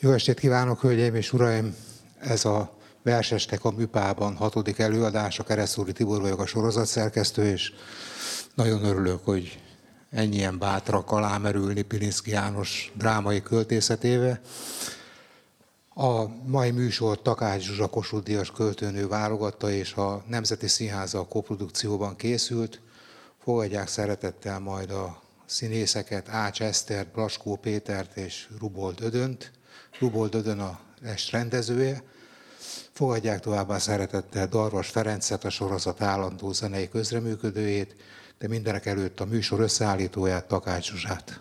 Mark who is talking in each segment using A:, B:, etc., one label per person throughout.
A: Jó estét kívánok, hölgyeim és uraim! Ez a Versestek a műpában hatodik előadás, a Keresztúri Tibor vagyok a sorozat szerkesztő, és nagyon örülök, hogy ennyien bátrak alámerülni Pilinszki János drámai költészetébe. A mai műsor Takács Zsuzsa Kossuth Díjas költőnő válogatta, és a Nemzeti Színháza koprodukcióban készült. Fogadják szeretettel majd a színészeket, Ács Esztert, Blaskó Pétert és Rubold Ödönt. Rubold Ödön a est rendezője. Fogadják továbbá szeretettel Darvas Ferencet, a sorozat állandó zenei közreműködőjét, de mindenek előtt a műsor összeállítóját, Takács Zsuzsát.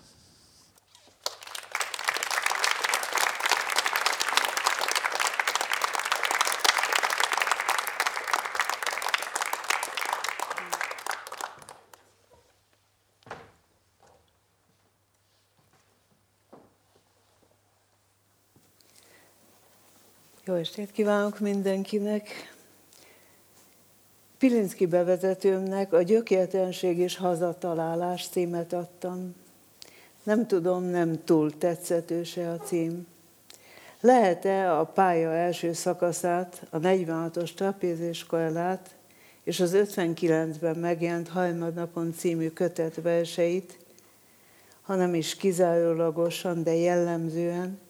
B: Jó estét kívánok mindenkinek! Pilinszki bevezetőmnek a gyökértelenség és hazatalálás címet adtam. Nem tudom, nem túl tetszetőse a cím. Lehet-e a pálya első szakaszát, a 46-os trapéziskolát és az 59-ben megjelent Hajmadnapon című kötet verseit, hanem is kizárólagosan, de jellemzően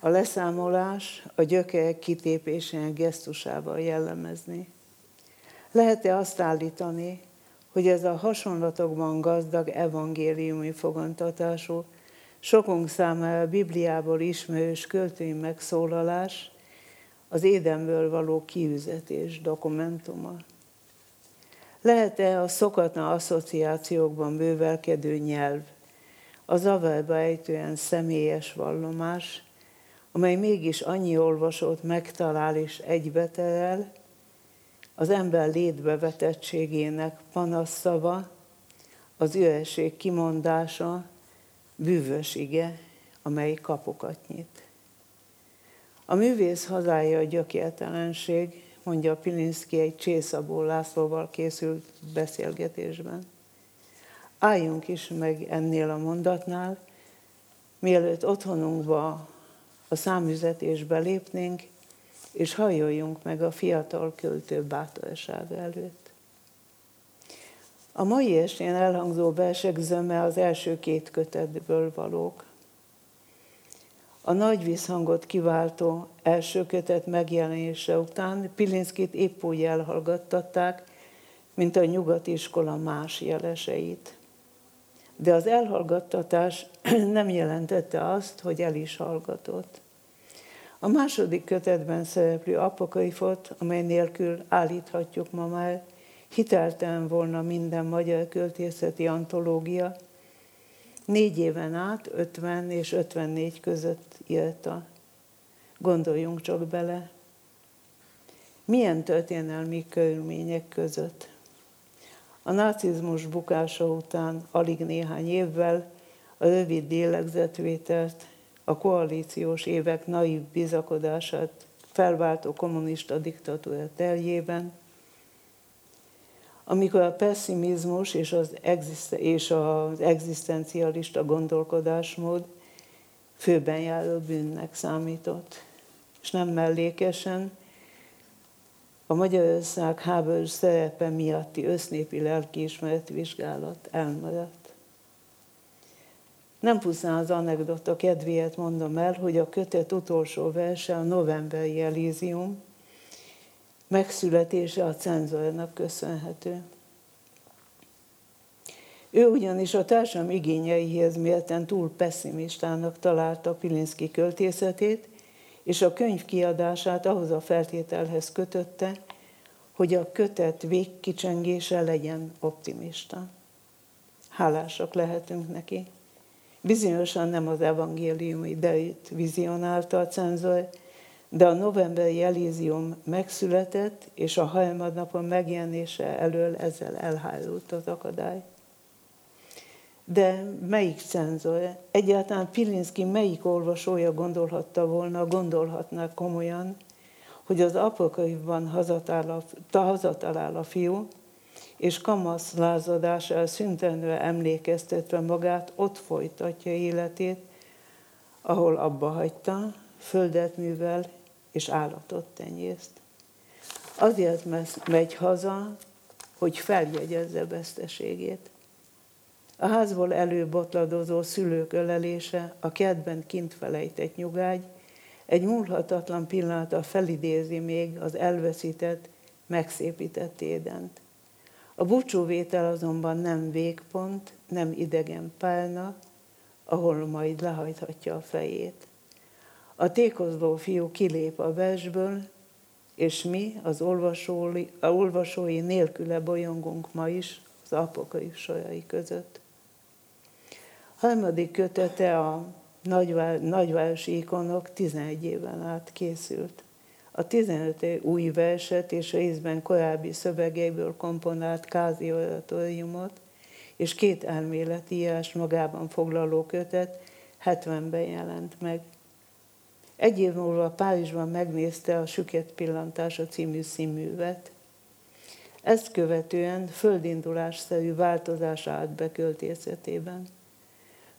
B: a leszámolás a gyökerek kitépésének gesztusával jellemezni. Lehet-e azt állítani, hogy ez a hasonlatokban gazdag evangéliumi fogantatású, sokunk számára a Bibliából ismerős költői megszólalás az édenből való kiüzetés dokumentuma? Lehet-e a szokatlan asszociációkban bővelkedő nyelv, a zavarba ejtően személyes vallomás, amely mégis annyi olvasót megtalál és egybeterel, az ember létbevetettségének panaszszava, az üreség kimondása, bűvös ige, amely kapukat nyit. A művész hazája a gyökértelenség, mondja Pilinszki egy Csészabó Lászlóval készült beszélgetésben. Álljunk is meg ennél a mondatnál, mielőtt otthonunkba a számüzetésbe lépnénk, és hajoljunk meg a fiatal költő bátorsága előtt. A mai estén elhangzó versek zöme az első két kötetből valók. A nagy visszhangot kiváltó első kötet megjelenése után Pilinszkit épp úgy elhallgattatták, mint a nyugati iskola más jeleseit. De az elhallgattatás nem jelentette azt, hogy el is hallgatott. A második kötetben szereplő apokaifot, amely nélkül állíthatjuk ma már, hiteltelen volna minden magyar költészeti antológia, négy éven át 50 és 54 között írta. Gondoljunk csak bele. Milyen történelmi körülmények között? A nácizmus bukása után alig néhány évvel a rövid lélegzetvételt, a koalíciós évek naív bizakodását felváltó kommunista diktatúra teljében, amikor a pessimizmus és az, egzist- és az egzisztencialista gondolkodásmód főben járó bűnnek számított. És nem mellékesen a Magyarország háborús szerepe miatti össznépi lelkiismeret vizsgálat elmaradt. Nem pusztán az anekdota kedvéért mondom el, hogy a kötet utolsó verse a novemberi Elízium megszületése a cenzornak köszönhető. Ő ugyanis a társam igényeihez mérten túl pessimistának találta Pilinszki költészetét, és a könyv kiadását ahhoz a feltételhez kötötte, hogy a kötet végkicsengése legyen optimista. Hálásak lehetünk neki. Bizonyosan nem az evangélium idejét vizionálta a cenzor, de a novemberi Elízium megszületett, és a harmadnapon megjelenése elől ezzel elhárult az akadály. De melyik cenzor? Egyáltalán Pilinszki melyik olvasója gondolhatta volna, gondolhatná komolyan, hogy az apokaivban hazatalál a fiú, és kamasz lázadással szüntelenül emlékeztetve magát, ott folytatja életét, ahol abba hagyta, földet művel és állatot tenyészt. Azért megy haza, hogy feljegyezze veszteségét. A házból előbotladozó szülők ölelése, a kedben kint felejtett nyugágy, egy múlhatatlan pillanata felidézi még az elveszített, megszépített édent. A búcsúvétel azonban nem végpont, nem idegen pálna, ahol majd lehajthatja a fejét. A tékozló fiú kilép a versből, és mi, az olvasói, a olvasói nélküle bolyongunk ma is az apokai sorai között. Harmadik kötete a nagyvárosi ikonok 11 éven át készült. A 15 új verset és részben korábbi szövegeiből komponált kázi oratóriumot és két elméleti írás magában foglaló kötet 70-ben jelent meg. Egy év múlva Párizsban megnézte a Süket pillantása című színművet. Ezt követően földindulásszerű változás állt be költészetében.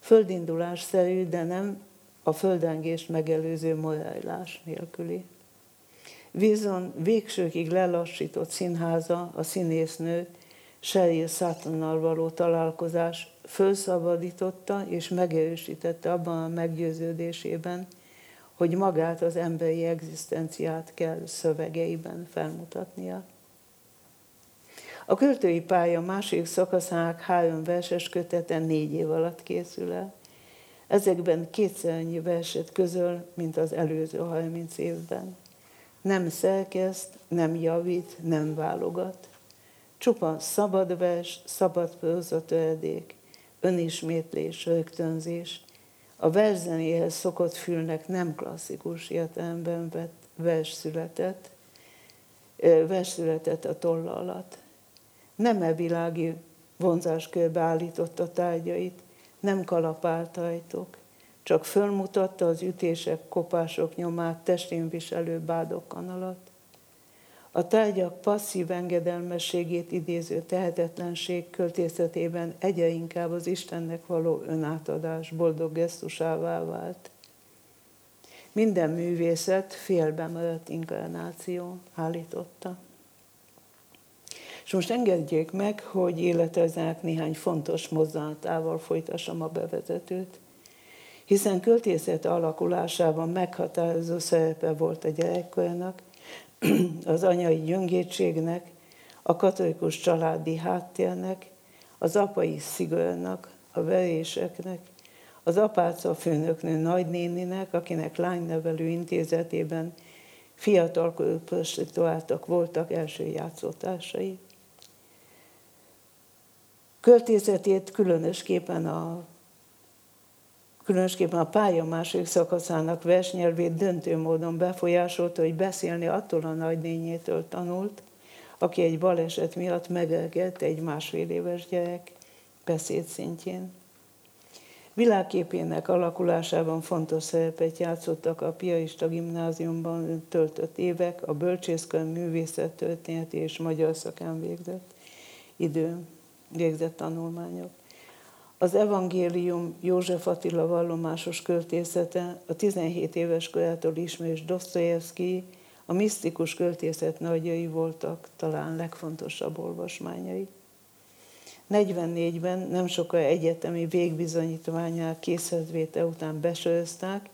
B: Földindulásszerű, de nem a földengést megelőző morajlás nélküli. Vízon végsőkig lelassított színháza, a színésznő Sheryl Satannal való találkozás fölszabadította és megerősítette abban a meggyőződésében, hogy magát az emberi egzisztenciát kell szövegeiben felmutatnia. A költői pálya másik szakaszának három verses kötete négy év alatt készül el. Ezekben kétszer annyi verset közöl, mint az előző 30 évben. Nem szerkeszt, nem javít, nem válogat. Csupa szabad vers, szabad prózatöredék, önismétlés, rögtönzés. A verszenéhez szokott fülnek nem klasszikus értelemben vett vers született, vers született a tolla alatt. Nem e világi vonzáskörbe állította tárgyait, nem kalapált ajtók, csak fölmutatta az ütések, kopások nyomát testén viselő bádokkan alatt. A tárgyak passzív engedelmességét idéző tehetetlenség költészetében egyre inkább az Istennek való önátadás boldog gesztusává vált. Minden művészet félbe maradt inkarnáció, állította. És most engedjék meg, hogy életezzák néhány fontos mozzanatával folytassam a bevezetőt, hiszen költészet alakulásában meghatározó szerepe volt a gyerekkornak, az anyai gyöngétségnek, a katolikus családi háttérnek, az apai szigornak, a veréseknek, az apáca főnöknő nagynéninek, akinek lánynevelő intézetében fiatalkorú prostituáltak voltak első játszótársai. Költészetét különösképpen a különösképpen a pálya másik szakaszának versnyelvét döntő módon befolyásolta, hogy beszélni attól a nagynényétől tanult, aki egy baleset miatt megelgett egy másfél éves gyerek beszédszintjén. Világképének alakulásában fontos szerepet játszottak a Piaista gimnáziumban töltött évek, a bölcsészkör művészettörténeti és magyar szakán végzett idő, végzett tanulmányok. Az evangélium József Attila vallomásos költészete, a 17 éves korától ismerős Dostoyevsky, a misztikus költészet nagyjai voltak talán legfontosabb olvasmányai. 44-ben nem sokkal egyetemi végbizonyítványát készítvéte után besörözták,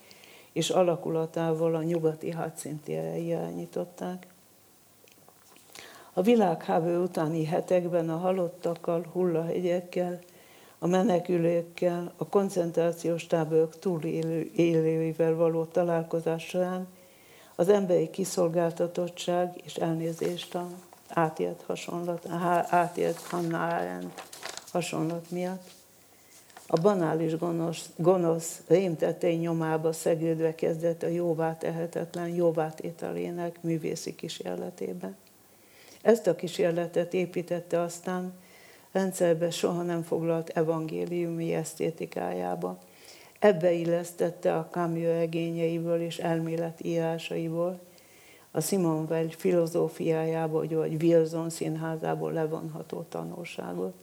B: és alakulatával a nyugati hadszintére irányították. A világháború utáni hetekben a halottakkal, hullahegyekkel, a menekülőkkel, a koncentrációs táborok túlélőivel való találkozás során az emberi kiszolgáltatottság és elnézést a átélt hasonlat, átélt Hannah Arendt hasonlat miatt a banális gonosz, gonosz rémtetei nyomába szegődve kezdett a jóvá tehetetlen jóvátételének művészi kísérletében. Ezt a kísérletet építette aztán rendszerbe soha nem foglalt evangéliumi esztétikájába. Ebbe illesztette a Camus regényeiből és elméletírásaiból, a Simon Weil filozófiájából, vagy Wilson színházából levonható tanulságot.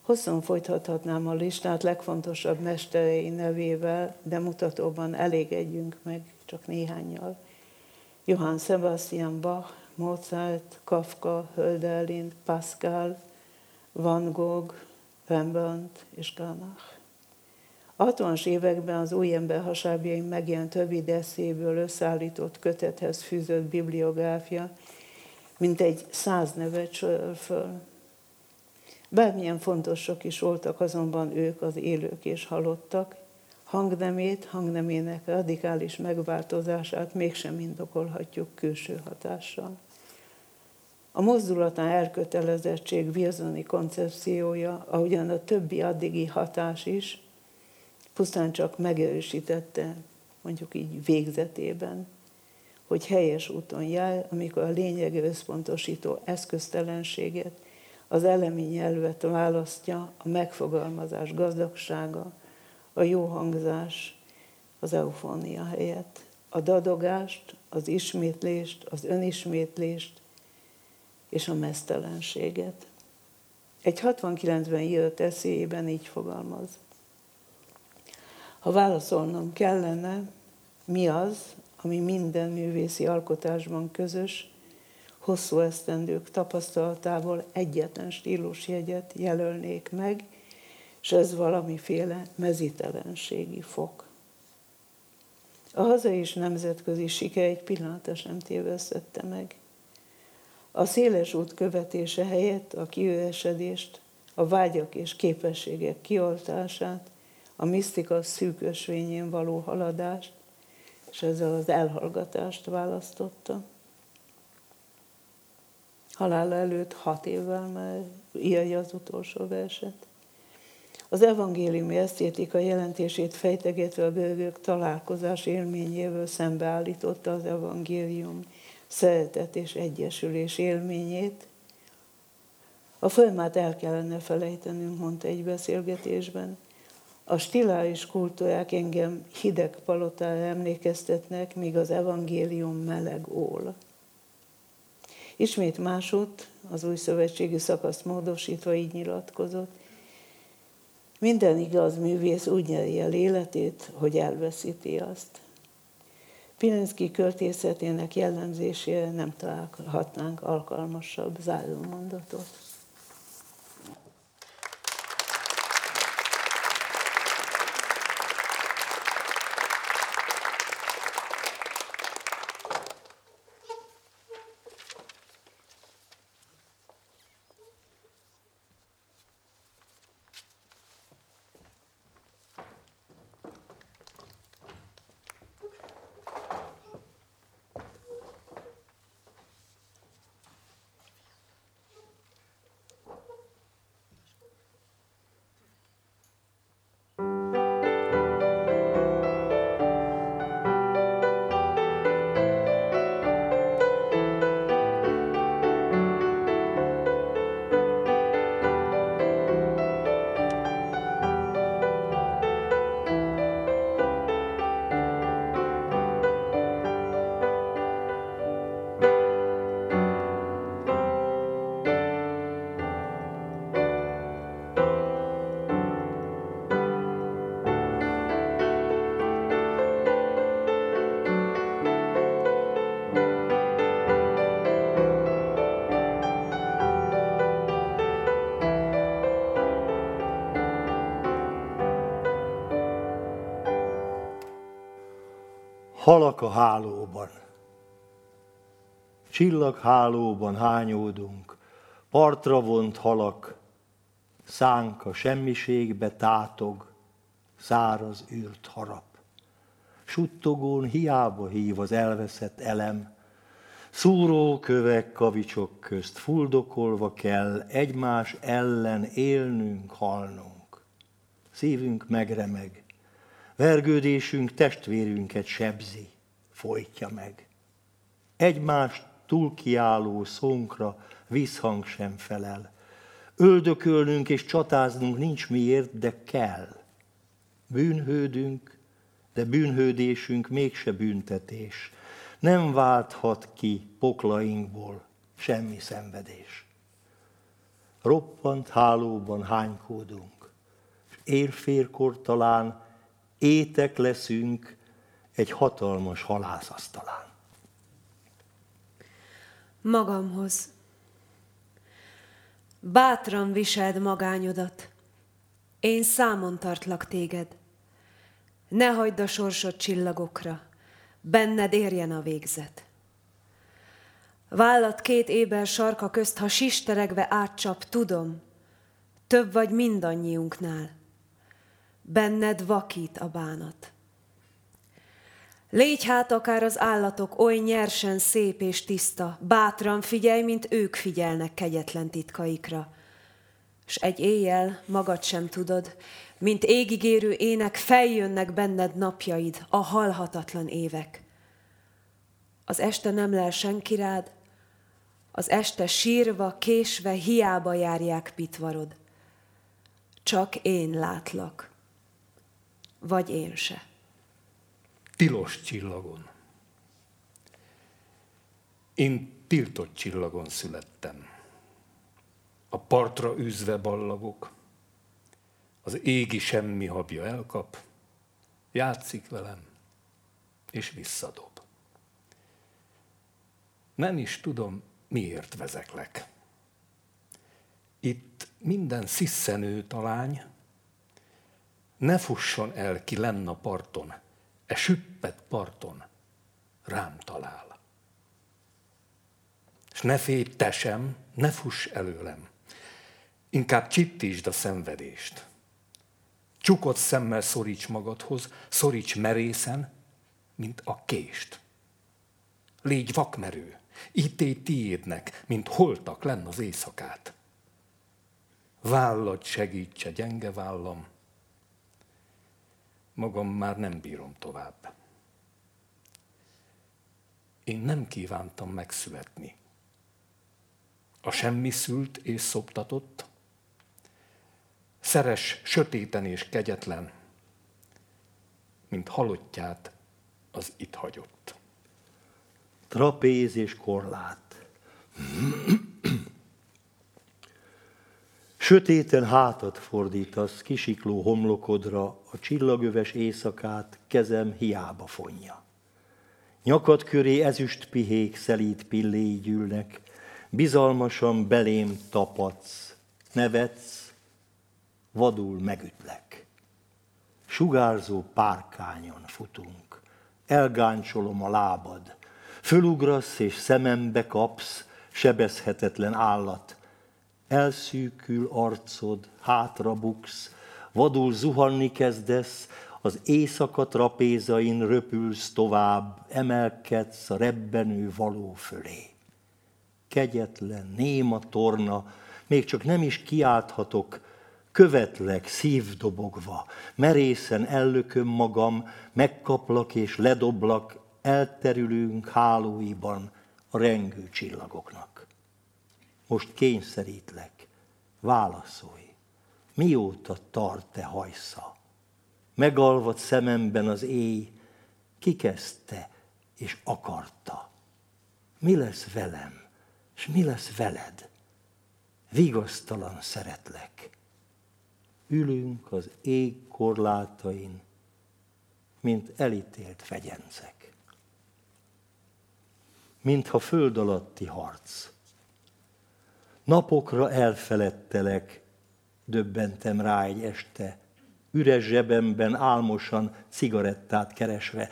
B: Hosszan folytathatnám a listát legfontosabb mesterei nevével, de mutatóban elégedjünk meg csak néhányal. Johann Sebastian Bach, Mozart, Kafka, Hölderlin, Pascal, Van Gogh, Rembrandt és Granach. A 60-as években az új ember hasábjaim megjelent többi eszéből összeállított kötethez fűzött bibliográfia, mint egy száz nevet sorol föl. Bármilyen fontosak is voltak azonban ők az élők és halottak, hangnemét, hangnemének radikális megváltozását mégsem indokolhatjuk külső hatással. A mozdulatán elkötelezettség Wilsoni koncepciója, ahogyan a többi addigi hatás is, pusztán csak megerősítette, mondjuk így végzetében, hogy helyes úton jár, amikor a lényegre összpontosító eszköztelenséget, az elemi nyelvet választja, a megfogalmazás gazdagsága, a jó hangzás, az eufónia helyett. A dadogást, az ismétlést, az önismétlést és a mesztelenséget. Egy 69-ben írott eszéjében így fogalmaz. Ha válaszolnom kellene, mi az, ami minden művészi alkotásban közös, hosszú esztendők tapasztalatából egyetlen stílusjegyet jelölnék meg, és ez valamiféle mezitelenségi fok. A hazai és nemzetközi siker egy pillanata sem tévesztette meg. A széles út követése helyett a kiüresedést, a vágyak és képességek kioltását, a misztika szűkösvényén való haladást, és ezzel az elhallgatást választotta. Halála előtt hat évvel már írja az utolsó verset. Az evangéliumi esztétika jelentését fejtegetve a bőgők találkozás élményével szembeállította az evangélium szeretet és egyesülés élményét. A folyamát el kellene felejtenünk, mondta egy beszélgetésben. A stiláris kultúrák engem hideg palotára emlékeztetnek, míg az evangélium meleg ól. Ismét másút az új szövetségi szakaszt módosítva így nyilatkozott. Minden igaz művész úgy nyeri el életét, hogy elveszíti azt. Pilinszki költészetének jellemzésére nem találhatnánk alkalmasabb zárómondatot.
C: Halak a hálóban. Csillaghálóban hányódunk, partra vont halak, szánk a semmiségbe tátog, száraz űrt harap. Suttogón hiába hív az elveszett elem, szúró kövek kavicsok közt fuldokolva kell egymás ellen élnünk, halnunk. Szívünk megremeg, Vergődésünk testvérünket sebzi, folytja meg. Egymást túlkiáló szónkra visszhang sem felel. Öldökölnünk és csatáznunk nincs miért, de kell. Bűnhődünk, de bűnhődésünk mégse büntetés. Nem válthat ki poklainkból semmi szenvedés. roppant hálóban hánykódunk, és érférkor talán étek leszünk egy hatalmas halászasztalán.
D: Magamhoz. Bátran viseld magányodat, én számon tartlak téged. Ne hagyd a sorsod csillagokra, benned érjen a végzet. Vállat két éber sarka közt, ha sisteregve átcsap, tudom, több vagy mindannyiunknál. Benned vakít a bánat. Légy hát akár az állatok oly nyersen szép és tiszta, bátran figyelj, mint ők figyelnek kegyetlen titkaikra. S egy éjjel magad sem tudod, mint égigérő ének feljönnek benned napjaid, a halhatatlan évek. Az este nem lel senki rád, az este sírva, késve, hiába járják pitvarod. Csak én látlak, vagy én se.
E: Tilos csillagon. Én tiltott csillagon születtem. A partra üzve ballagok, az égi semmi habja elkap, játszik velem, és visszadob. Nem is tudom, miért vezeklek. Itt minden sziszenő talány, ne fusson el ki lenn a parton, e süppet parton rám talál. És ne félj te sem, ne fuss előlem, inkább csittítsd a szenvedést. Csukott szemmel szoríts magadhoz, szoríts merészen, mint a kést. Légy vakmerő, ítélj tiédnek, mint holtak lenn az éjszakát. Vállad segítse gyenge vállam, magam már nem bírom tovább. Én nem kívántam megszületni. A semmi szült és szoptatott, szeres, sötéten és kegyetlen, mint halottját az itt hagyott
C: trapéz és korlát. Sötéten hátat fordítasz kisikló homlokodra, a csillagöves éjszakát kezem hiába fonja. Nyakad köré ezüst pihék szelít pilléi gyűlnek, bizalmasan belém tapadsz, nevetsz, vadul megütlek. Sugárzó párkányon futunk, elgáncsolom a lábad, Fölugrasz és szemembe kapsz, sebezhetetlen állat. Elszűkül arcod, hátra buksz, vadul zuhanni kezdesz, az éjszaka trapézain röpülsz tovább, emelkedsz a rebbenő való fölé. Kegyetlen, néma torna, még csak nem is kiálthatok, követlek szívdobogva, merészen ellököm magam, megkaplak és ledoblak, elterülünk hálóiban a rengő csillagoknak. Most kényszerítlek, válaszolj, mióta tart te hajsza? Megalvad szememben az éj, kikezdte és akarta. Mi lesz velem, és mi lesz veled? Vigasztalan szeretlek. Ülünk az ég korlátain, mint elítélt fegyencek mintha föld alatti harc. Napokra elfeledtelek, döbbentem rá egy este, üres zsebemben álmosan cigarettát keresve.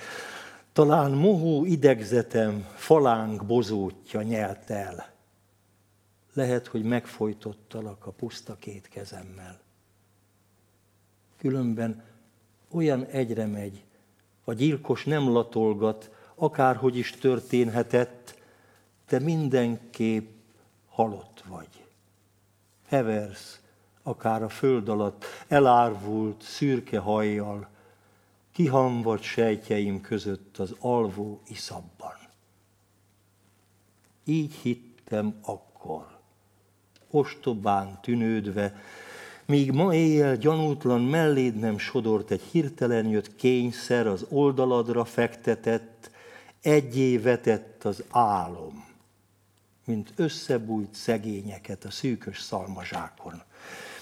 C: Talán mohó idegzetem falánk bozótja nyelt el. Lehet, hogy megfojtottalak a puszta két kezemmel. Különben olyan egyre megy, a gyilkos nem latolgat, akárhogy is történhetett, te mindenképp halott vagy. Heversz, akár a föld alatt, elárvult, szürke hajjal, kihamvad sejtjeim között az alvó iszabban. Így hittem akkor, ostobán tűnődve, míg ma éjjel gyanútlan melléd nem sodort egy hirtelen jött kényszer, az oldaladra fektetett, egyé vetett az álom mint összebújt szegényeket a szűkös szalmazsákon.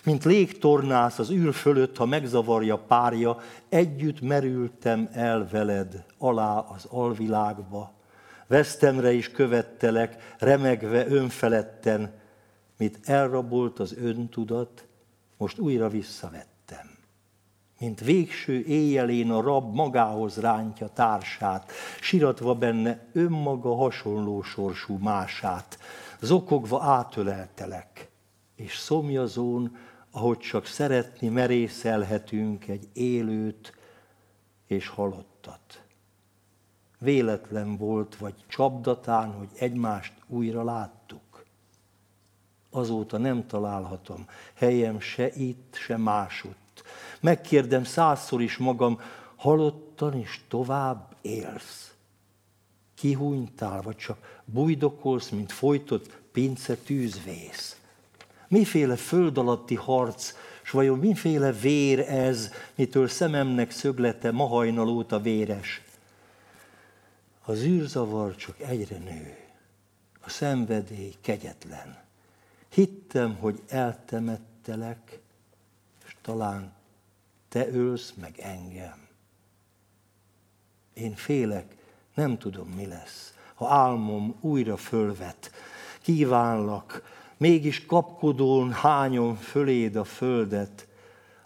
C: Mint légtornász az űr fölött, ha megzavarja párja, együtt merültem el veled alá az alvilágba. Vesztemre is követtelek, remegve önfeledten, mit elrabolt az öntudat, most újra visszavettem. Mint végső éjjelén a rab magához rántja társát, siratva benne önmaga hasonló sorsú mását, zokogva átöleltelek, és szomjazón, ahogy csak szeretni merészelhetünk egy élőt és halottat. Véletlen volt, vagy csapdatán, hogy egymást újra láttuk azóta nem találhatom helyem se itt, se másutt. Megkérdem százszor is magam, halottan is tovább élsz. Kihúnytál, vagy csak bujdokolsz, mint folytott pince tűzvész. Miféle föld alatti harc, s vajon miféle vér ez, mitől szememnek szöglete ma hajnal óta véres? Az űrzavar csak egyre nő, a szenvedély kegyetlen. Hittem, hogy eltemettelek, és talán te ölsz meg engem. Én félek, nem tudom, mi lesz. Ha álmom újra fölvet, kívánlak, mégis kapkodón hányom föléd a földet.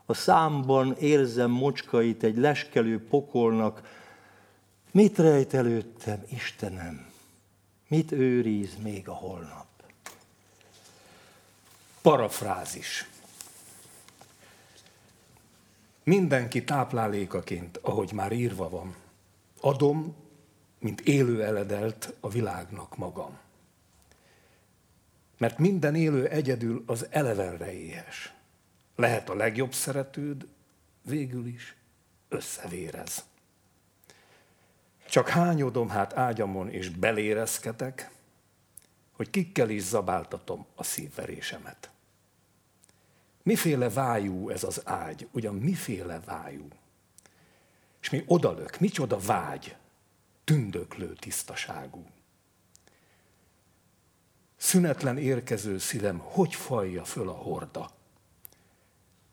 C: A számban érzem mocskait egy leskelő pokolnak. Mit rejt előttem, Istenem? Mit őriz még a holnap?
E: Parafrázis. Mindenki táplálékaként, ahogy már írva van, adom, mint élő eledelt a világnak magam. Mert minden élő egyedül az elevenre éhes. Lehet a legjobb szeretőd, végül is összevérez. Csak hányodom hát ágyamon és belérezketek, hogy kikkel is zabáltatom a szívverésemet. Miféle vájú ez az ágy? Ugyan miféle vájú? És mi odalök, micsoda vágy, tündöklő tisztaságú. Szünetlen érkező szívem, hogy falja föl a horda?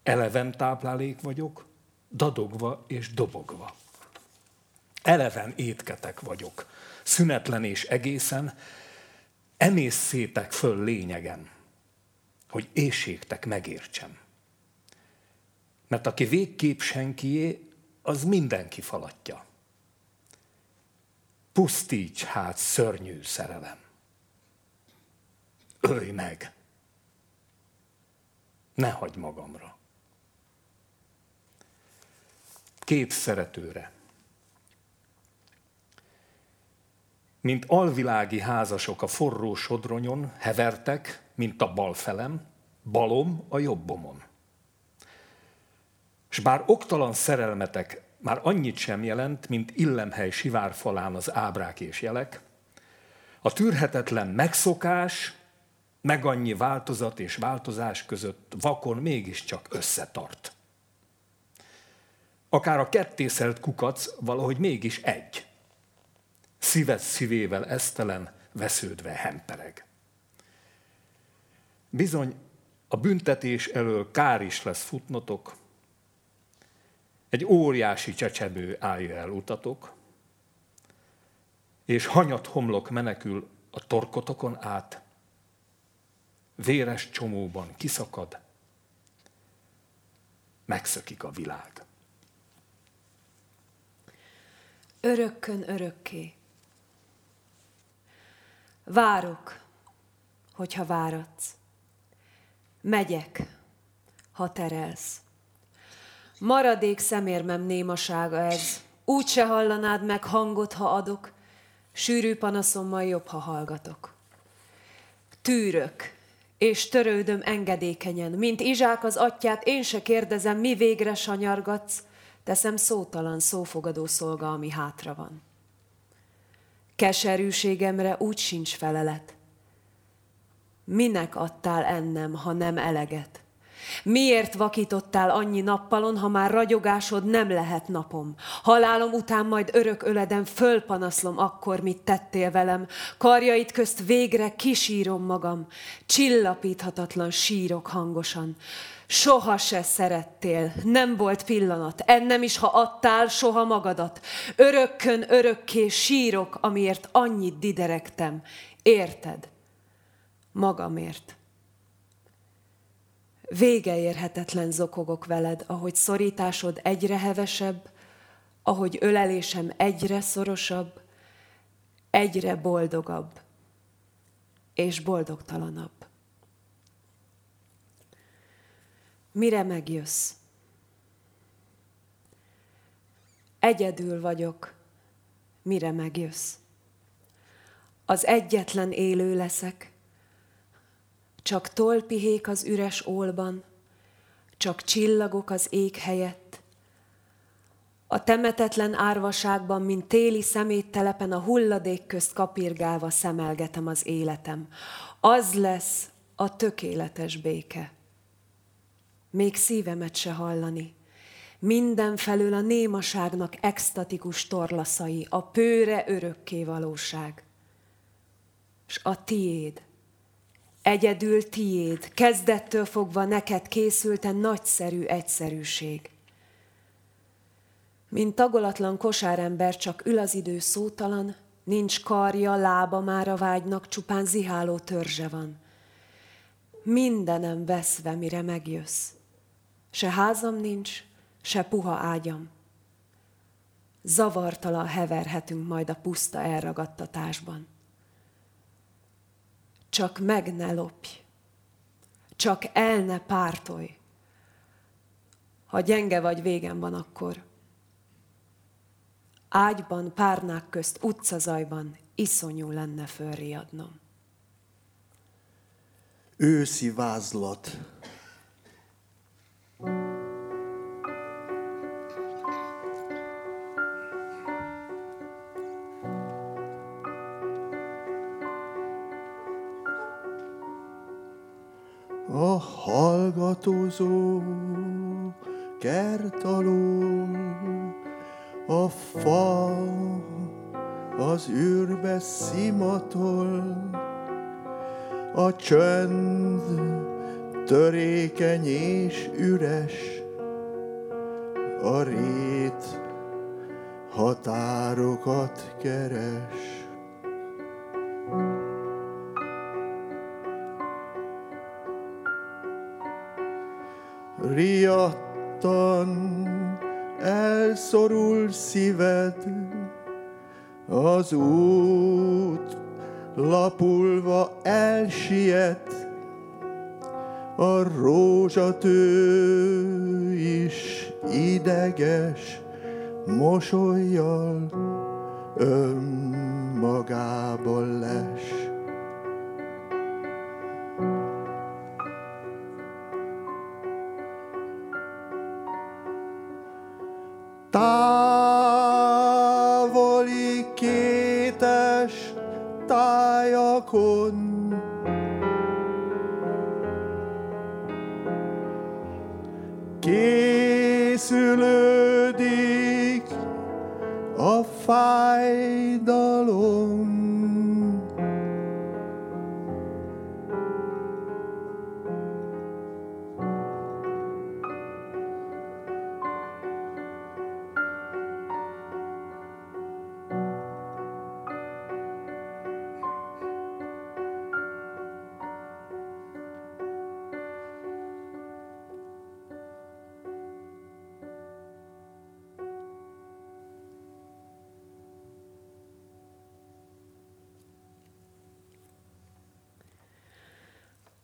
E: Eleven táplálék vagyok, dadogva és dobogva. Eleven étketek vagyok, szünetlen és egészen, emészszétek föl lényegen hogy éjségtek megértsem. Mert aki végképp senkié, az mindenki falatja. Pusztíts hát szörnyű szerelem. Ölj meg! Ne hagyd magamra. Két szeretőre. Mint alvilági házasok a forró sodronyon hevertek, mint a bal felem, balom a jobbomon. És bár oktalan szerelmetek már annyit sem jelent, mint illemhely sivárfalán az ábrák és jelek, a tűrhetetlen megszokás, meg annyi változat és változás között vakon mégiscsak összetart. Akár a kettészelt kukac valahogy mégis egy. Szívet szívével esztelen, vesződve hempereg. Bizony, a büntetés elől kár is lesz futnotok, egy óriási csecsebő állja el utatok, és hanyat homlok menekül a torkotokon át, véres csomóban kiszakad, megszökik a világ.
D: Örökkön örökké. Várok, hogyha váradsz. Megyek, ha terelsz. Maradék szemérmem némasága ez, úgy se hallanád meg hangot, ha adok, sűrű panaszommal jobb, ha hallgatok. Tűrök, és törődöm engedékenyen, mint Izsák az atyát, én se kérdezem, mi végre sanyargatsz, teszem szótalan, szófogadó szolga, ami hátra van. Keserűségemre úgy sincs felelet, Minek adtál ennem, ha nem eleget? Miért vakítottál annyi nappalon, ha már ragyogásod nem lehet napom? Halálom után majd örök öleden fölpanaszlom akkor, mit tettél velem. Karjait közt végre kisírom magam, csillapíthatatlan sírok hangosan. Soha se szerettél, nem volt pillanat, ennem is, ha adtál soha magadat. Örökkön örökké sírok, amiért annyit diderektem. Érted? Magamért. Vége érhetetlen zokogok veled, ahogy szorításod egyre hevesebb, ahogy ölelésem egyre szorosabb, egyre boldogabb és boldogtalanabb. Mire megjössz? Egyedül vagyok, mire megjössz. Az egyetlen élő leszek, csak tolpihék az üres ólban, csak csillagok az ég helyett. A temetetlen árvaságban, mint téli szeméttelepen a hulladék közt kapirgálva szemelgetem az életem. Az lesz a tökéletes béke. Még szívemet se hallani. Mindenfelől a némaságnak extatikus torlaszai, a pőre örökké valóság. És a tiéd, Egyedül tiéd, kezdettől fogva neked készülten nagyszerű egyszerűség. Mint tagolatlan kosárember csak ül az idő szótalan, nincs karja, lába már a vágynak, csupán ziháló törzse van. Mindenem veszve, mire megjössz. Se házam nincs, se puha ágyam. Zavartalan heverhetünk majd a puszta elragadtatásban. Csak meg ne lopj, csak el ne pártolj. Ha gyenge vagy, végem van akkor. Ágyban, párnák közt, utcazajban iszonyú lenne fölriadnom.
F: Őszi vázlat. A hallgatózó kert alól, a fa az űrbe szimatol, a csönd törékeny és üres, a rét határokat keres. Riadtan elszorul szíved, az út lapulva elsiet, a rózsatő is ideges, mosolyjal önmagában les. Távoli kétes tájakon. Készülődik a fájdalom.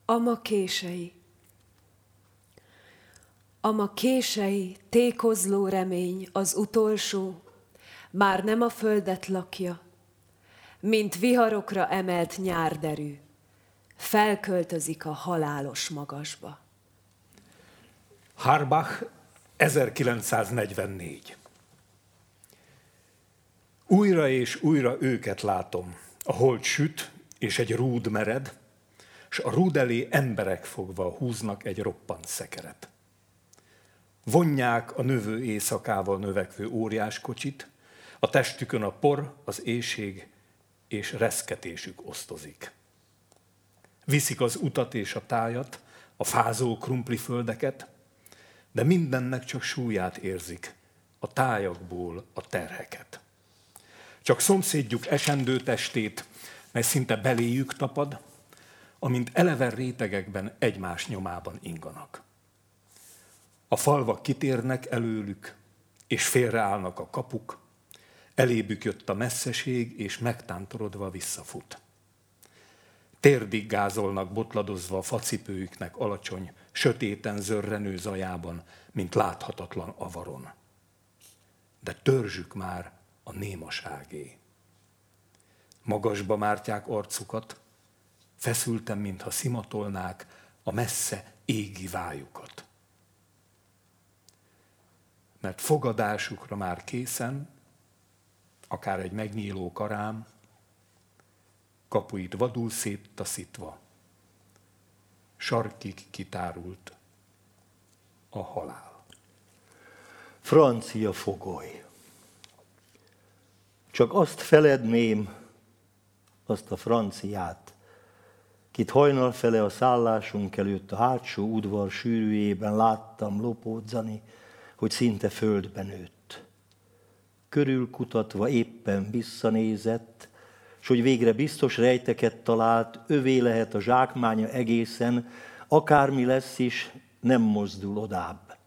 D: Ama kései. Ama kései, tékozló remény, az utolsó, már nem a földet lakja, mint viharokra emelt nyárderű, felköltözik a halálos magasba.
E: Harbach, 1944. Újra és újra őket látom. A hold süt, és egy rúd mered, s a rúd elé emberek fogva húznak egy roppant szekeret. Vonják a növő éjszakával növekvő óriás kocsit, a testükön a por, az éjség és reszketésük osztozik. Viszik az utat és a tájat, a fázó krumpli földeket, de mindennek csak súlyát érzik, a tájakból a terheket. Csak szomszédjuk esendő testét, mely szinte beléjük tapad, amint eleven rétegekben egymás nyomában inganak. A falvak kitérnek előlük, és félreállnak a kapuk, elébük jött a messzeség, és megtántorodva visszafut. Térdig gázolnak botladozva a facipőjüknek alacsony, sötéten zörrenő zajában, mint láthatatlan avaron. De törzsük már a némaságé. Magasba mártják arcukat, feszültem, mintha szimatolnák a messze égi vájukat. Mert fogadásukra már készen, akár egy megnyíló karám, kapuit vadul széttaszítva, sarkig kitárult a halál.
C: Francia fogoly. Csak azt feledném, azt a franciát, kit hajnal fele a szállásunk előtt a hátsó udvar sűrűjében láttam lopódzani, hogy szinte földben nőtt. Körülkutatva éppen visszanézett, s hogy végre biztos rejteket talált, övé lehet a zsákmánya egészen, akármi lesz is, nem mozdul odább.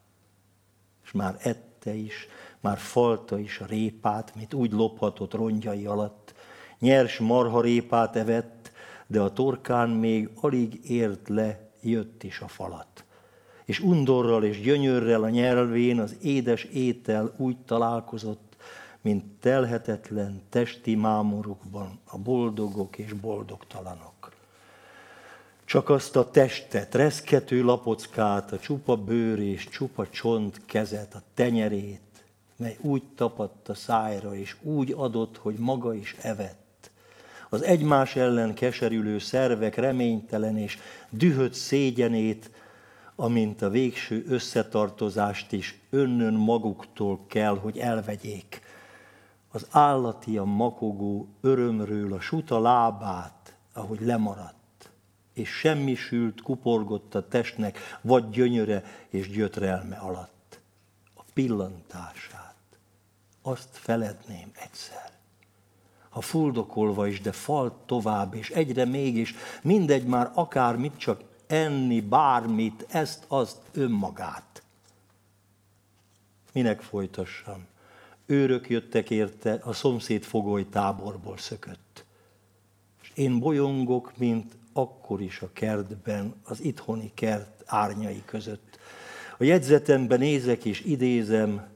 C: És már ette is, már falta is a répát, mint úgy lophatott rongyai alatt. Nyers marharépát evett, de a torkán még alig ért le, jött is a falat. És undorral és gyönyörrel a nyelvén az édes étel úgy találkozott, mint telhetetlen testi mámorukban a boldogok és boldogtalanok. Csak azt a testet, reszkető lapockát, a csupa bőr és csupa csont kezet, a tenyerét, mely úgy tapadt a szájra, és úgy adott, hogy maga is evett. Az egymás ellen keserülő szervek reménytelen és dühött szégyenét, amint a végső összetartozást is önnön maguktól kell, hogy elvegyék. Az a makogó örömről a suta lábát, ahogy lemaradt, és semmisült, kuporgott a testnek, vagy gyönyöre és gyötrelme alatt. A pillantását azt feledném egyszer. Ha fuldokolva is, de fal tovább, és egyre mégis, mindegy már akármit, csak enni, bármit, ezt, azt, önmagát. Minek folytassam? Őrök jöttek érte, a szomszéd fogoly táborból szökött. És én bolyongok, mint akkor is a kertben, az itthoni kert árnyai között. A jegyzetemben nézek és idézem,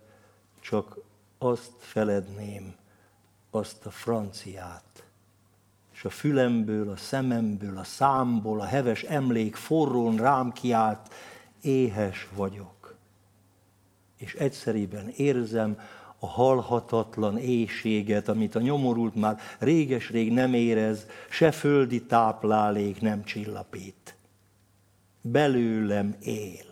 C: csak azt feledném, azt a franciát, és a fülemből, a szememből, a számból, a heves emlék forrón rám kiált, éhes vagyok. És egyszeriben érzem a halhatatlan éjséget, amit a nyomorult már réges-rég nem érez, se földi táplálék nem csillapít. Belőlem él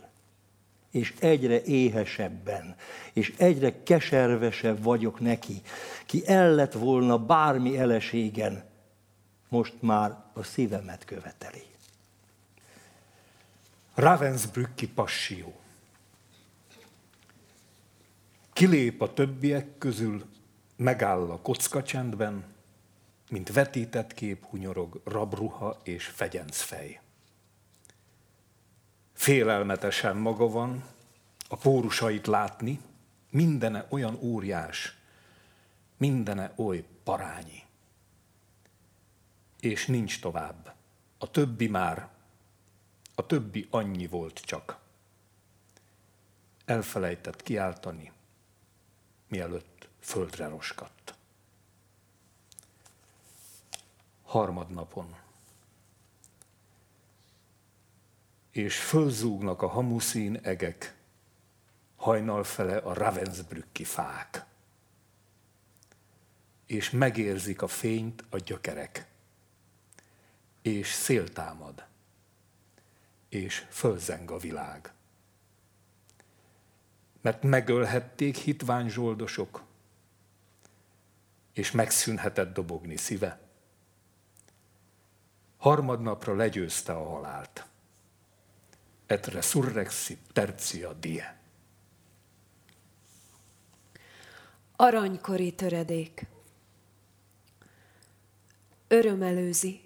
C: és egyre éhesebben, és egyre keservesebb vagyok neki, ki el lett volna bármi eleségen, most már a szívemet követeli.
E: Ravensbrücki passió. Kilép a többiek közül, megáll a kockacsendben, mint vetített kép hunyorog rabruha és fegyencfej félelmetesen maga van, a pórusait látni, mindene olyan óriás, mindene oly parányi. És nincs tovább. A többi már, a többi annyi volt csak. Elfelejtett kiáltani, mielőtt földre roskadt. Harmadnapon és fölzúgnak a hamuszín egek, hajnal fele a Ravensbrücki fák, és megérzik a fényt a gyökerek, és szél támad, és fölzeng a világ. Mert megölhették hitvány zsoldosok, és megszűnhetett dobogni szíve. Harmadnapra legyőzte a halált. Et resurrexit tercia die.
D: Aranykori töredék. Öröm előzi,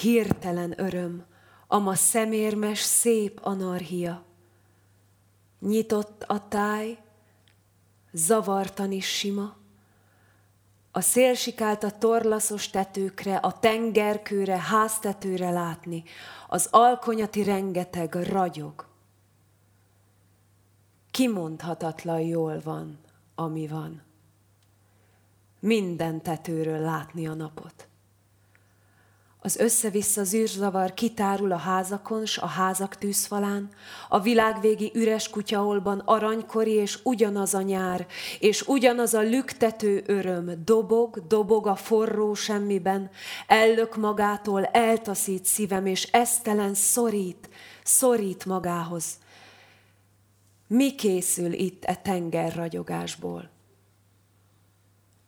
D: hirtelen öröm, ama szemérmes szép anarhia. Nyitott a táj, zavartan is sima, a szél sikált a torlaszos tetőkre, a tengerkőre, háztetőre látni, az alkonyati rengeteg ragyog. Kimondhatatlan jól van, ami van. Minden tetőről látni a napot. Az össze-vissza zűrzavar kitárul a házakon, s a házak tűzfalán, a világvégi üres kutyaolban aranykori, és ugyanaz a nyár, és ugyanaz a lüktető öröm, dobog, dobog a forró semmiben, ellök magától, eltaszít szívem, és esztelen szorít, szorít magához. Mi készül itt e tenger ragyogásból?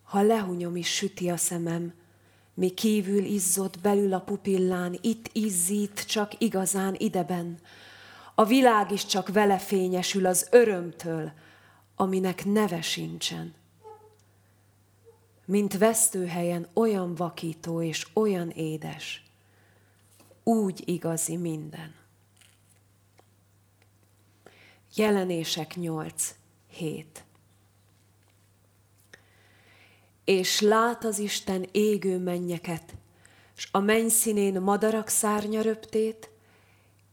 D: Ha lehunyom is süti a szemem, mi kívül izzott belül a pupillán, itt izzít csak igazán ideben. A világ is csak vele fényesül az örömtől, aminek neve sincsen. Mint vesztőhelyen olyan vakító és olyan édes, úgy igazi minden. Jelenések 8, 7 és lát az Isten égő mennyeket, s a mennyszínén madarak szárnya röptét,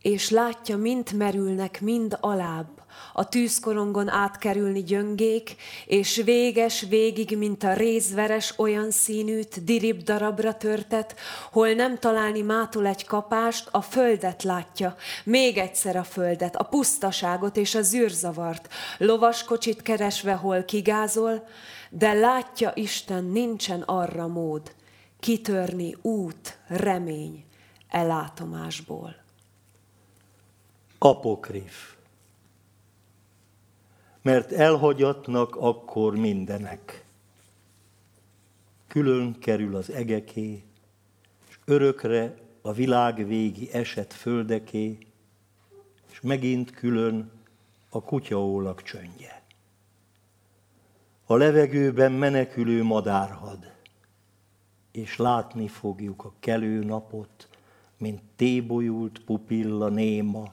D: és látja, mint merülnek, mind alább, a tűzkorongon átkerülni gyöngék, és véges végig, mint a rézveres olyan színűt, dirib darabra törtet, hol nem találni mától egy kapást, a földet látja, még egyszer a földet, a pusztaságot és a zűrzavart, lovaskocsit keresve, hol kigázol, de látja Isten, nincsen arra mód kitörni út, remény elátomásból.
C: Apokrif. Mert elhagyatnak akkor mindenek. Külön kerül az egeké, és örökre a világ végi eset földeké, és megint külön a kutyaólak csöndje a levegőben menekülő madárhad, és látni fogjuk a kelő napot, mint tébolyult pupilla néma,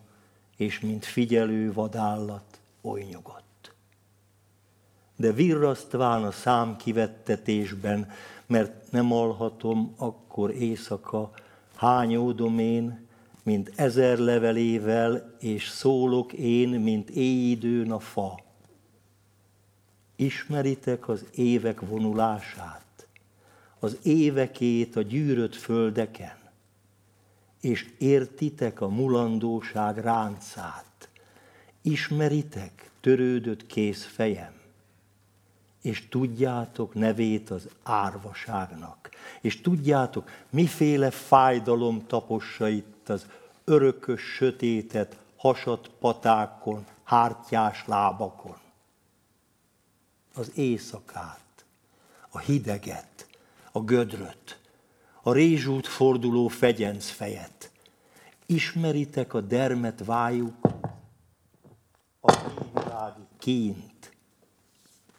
C: és mint figyelő vadállat oly nyugodt. De virrasztván a szám kivettetésben, mert nem alhatom akkor éjszaka, hányódom én, mint ezer levelével, és szólok én, mint éjidőn a fa Ismeritek az évek vonulását, az évekét a gyűrött földeken, és értitek a mulandóság ráncát, ismeritek törődött kész fejem, és tudjátok nevét az árvaságnak, és tudjátok, miféle fájdalom tapossa itt az örökös sötétet hasat patákon, hártyás lábakon az éjszakát, a hideget, a gödröt, a rézsút forduló fegyenc fejet. Ismeritek a dermet vájuk, a világi kint.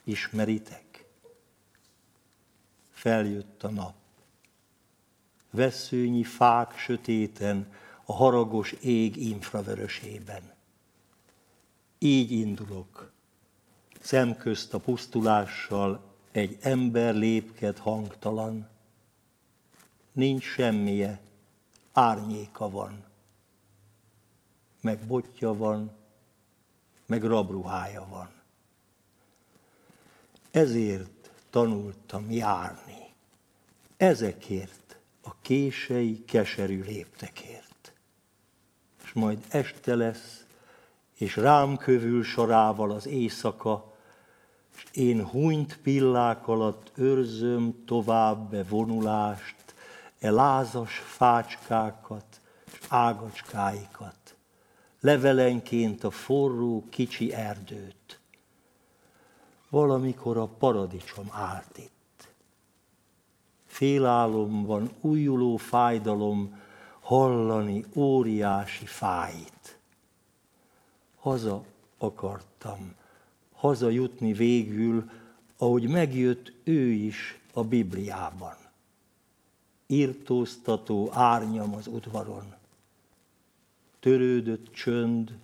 C: Ismeritek? Feljött a nap. Veszőnyi fák sötéten, a haragos ég infravörösében. Így indulok szemközt a pusztulással egy ember lépked hangtalan, nincs semmije, árnyéka van, meg botja van, meg rabruhája van. Ezért tanultam járni, ezekért a kései keserű léptekért. És majd este lesz, és rám kövül sorával az éjszaka, én hunyt pillák alatt őrzöm tovább be vonulást, e lázas fácskákat, ágacskáikat, levelenként a forró kicsi erdőt. Valamikor a paradicsom állt itt. Félálomban újuló fájdalom hallani óriási fájt. Haza akartam, haza jutni végül, ahogy megjött ő is a Bibliában. Írtóztató árnyam az udvaron, törődött csönd,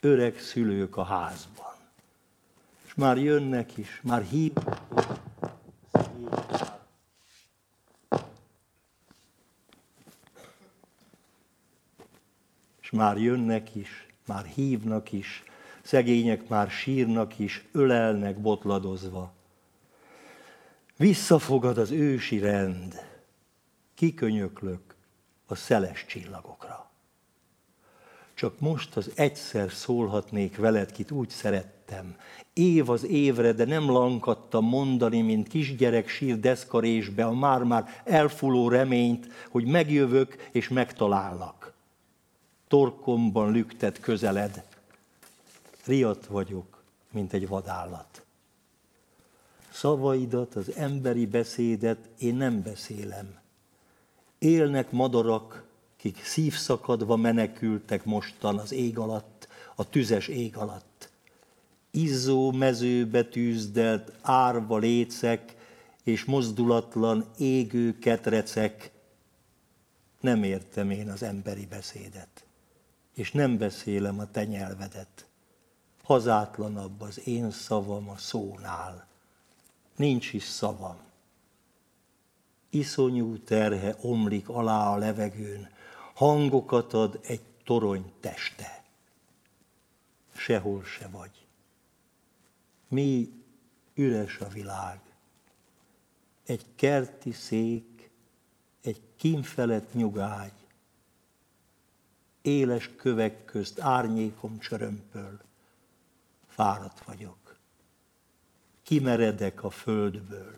C: öreg szülők a házban. És már jönnek is, már hív. És már jönnek is, már hívnak is, szegények már sírnak is, ölelnek botladozva. Visszafogad az ősi rend, kikönyöklök a szeles csillagokra. Csak most az egyszer szólhatnék veled, kit úgy szerettem. Év az évre, de nem lankadtam mondani, mint kisgyerek sír deszkarésbe a már-már elfuló reményt, hogy megjövök és megtalállak. Torkomban lüktet közeled, riadt vagyok, mint egy vadállat. Szavaidat, az emberi beszédet én nem beszélem. Élnek madarak, kik szívszakadva menekültek mostan az ég alatt, a tüzes ég alatt. Izzó mezőbe tűzdelt árva lécek és mozdulatlan égő ketrecek. Nem értem én az emberi beszédet, és nem beszélem a te nyelvedet hazátlanabb az én szavam a szónál. Nincs is szavam. Iszonyú terhe omlik alá a levegőn, hangokat ad egy torony teste. Sehol se vagy. Mi üres a világ. Egy kerti szék, egy kínfelett nyugágy, éles kövek közt árnyékom csörömpöl fáradt vagyok. Kimeredek a földből.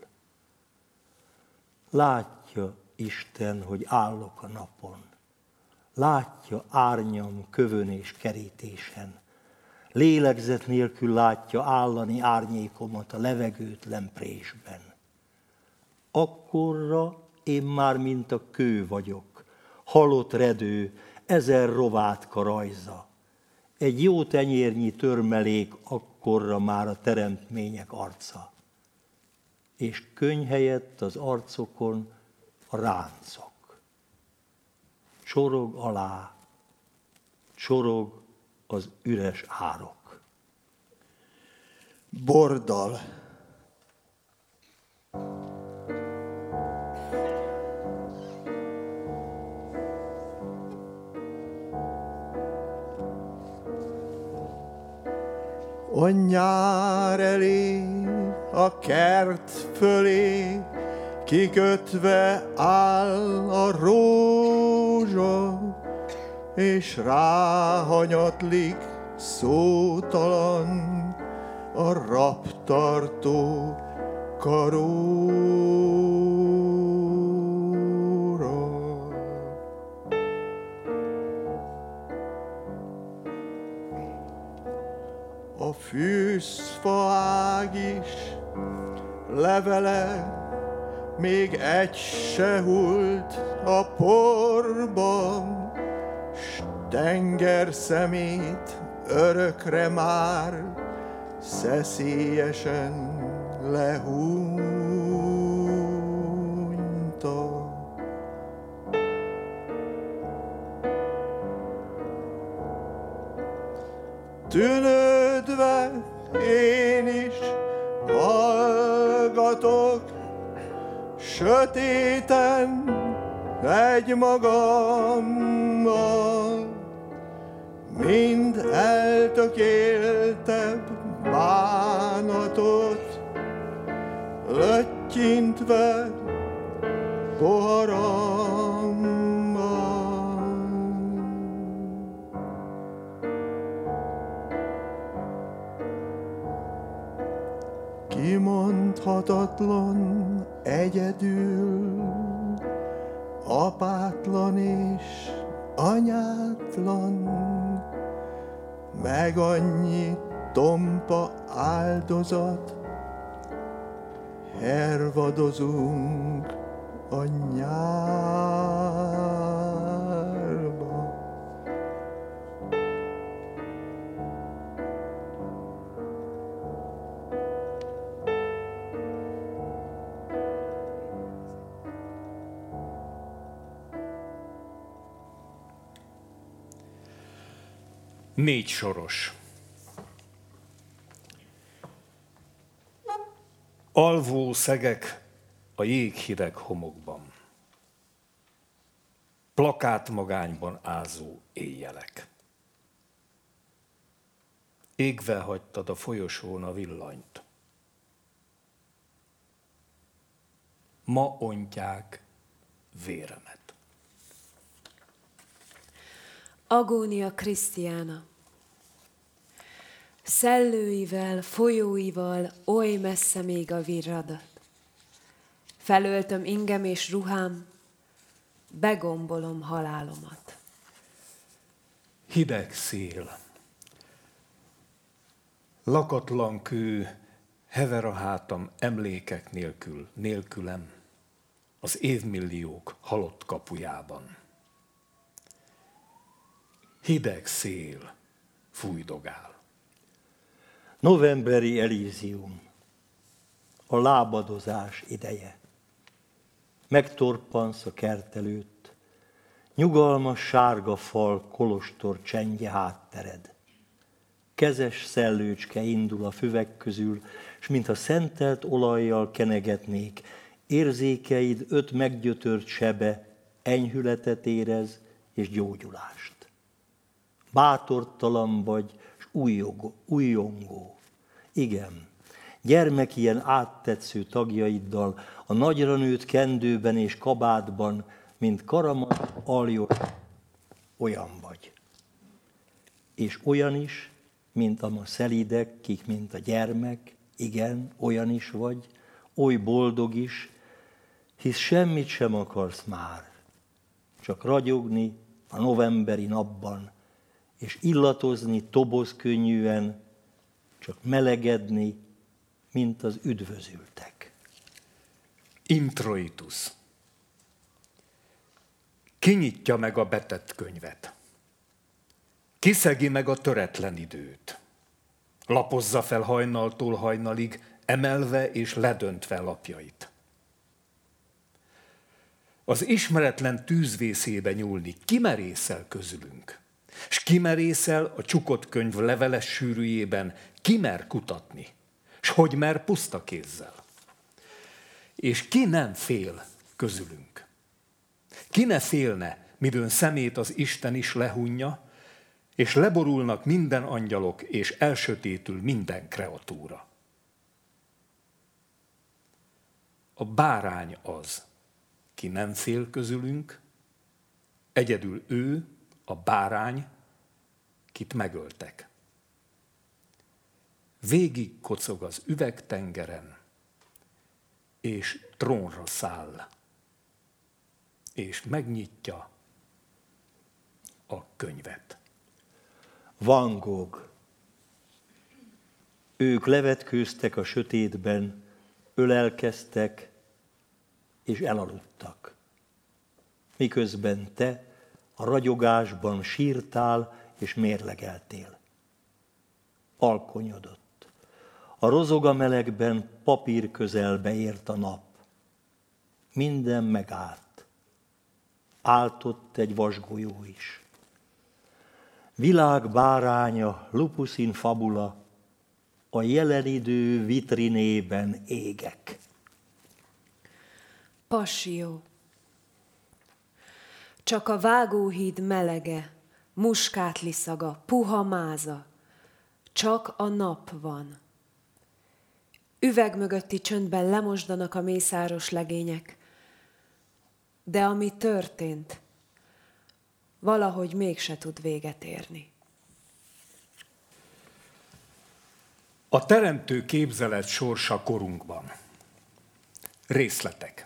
C: Látja Isten, hogy állok a napon. Látja árnyam kövön és kerítésen. Lélegzet nélkül látja állani árnyékomat a levegőt lemprésben. Akkorra én már mint a kő vagyok, halott redő, ezer rovátka rajza egy jó tenyérnyi törmelék akkorra már a teremtmények arca. És könyv helyett az arcokon a ráncok. Csorog alá, csorog az üres árok.
F: Bordal. A nyár elé, a kert fölé, kikötve áll a rózsa, és ráhanyatlik szótalan a raptartó karóra. Fűszfaág is levele, még egy se hult a porban, s tenger szemét örökre már szeszélyesen lehúnyta. Tűnődve én is hallgatok, sötéten egy magammal, mind eltökéltebb bánatot, löttyintve poharammal. Kimondhatatlan egyedül, apátlan és anyátlan, meg annyi tompa áldozat, hervadozunk a.
E: Négy soros. Alvó szegek a jéghideg homokban. Plakát magányban ázó éjjelek. Égve hagytad a folyosón a villanyt. Ma ontják véremet.
D: Agónia Krisztiána. Szellőivel, folyóival oly messze még a virradat. Felöltöm ingem és ruhám, begombolom halálomat.
E: Hideg szél, lakatlan kő, hever a hátam emlékek nélkül, nélkülem, az évmilliók halott kapujában. Hideg szél fújdogál.
C: Novemberi Elízium, a lábadozás ideje. Megtorpansz a kert előtt, nyugalmas sárga fal kolostor csendje háttered. Kezes szellőcske indul a füvek közül, s mintha szentelt olajjal kenegetnék, érzékeid öt meggyötört sebe, enyhületet érez és gyógyulást. Bátortalan vagy, s újjongó. Igen, gyermek ilyen áttetsző tagjaiddal, a nagyra nőtt kendőben és kabátban, mint karamat aljos, olyan vagy. És olyan is, mint a ma szelidek, kik, mint a gyermek, igen, olyan is vagy, oly boldog is, hisz semmit sem akarsz már, csak ragyogni a novemberi napban, és illatozni toboz könnyűen, csak melegedni, mint az üdvözültek.
E: Introitus. Kinyitja meg a betett könyvet. Kiszegi meg a töretlen időt. Lapozza fel hajnaltól hajnalig, emelve és ledöntve lapjait. Az ismeretlen tűzvészébe nyúlni kimerészel közülünk, s kimerészel a csukott könyv leveles sűrűjében ki mer kutatni? És hogy mer puszta kézzel? És ki nem fél közülünk? Ki ne félne, midőn szemét az Isten is lehunja, és leborulnak minden angyalok, és elsötétül minden kreatúra. A bárány az, ki nem fél közülünk, egyedül ő, a bárány, kit megöltek végig kocog az üvegtengeren, és trónra száll, és megnyitja a könyvet.
C: Van Gogh. Ők levetkőztek a sötétben, ölelkeztek, és elaludtak. Miközben te a ragyogásban sírtál és mérlegeltél. Alkonyodott. A rozoga melegben papír közelbe ért a nap. Minden megállt. Áltott egy vasgolyó is. Világ báránya, lupus in fabula, a jelen idő vitrinében égek.
D: Passió. Csak a vágóhíd melege, muskátli szaga, puha máza. Csak a nap van. Üveg mögötti csöndben lemosdanak a mészáros legények. De ami történt, valahogy mégse tud véget érni.
E: A teremtő képzelet sorsa korunkban. Részletek.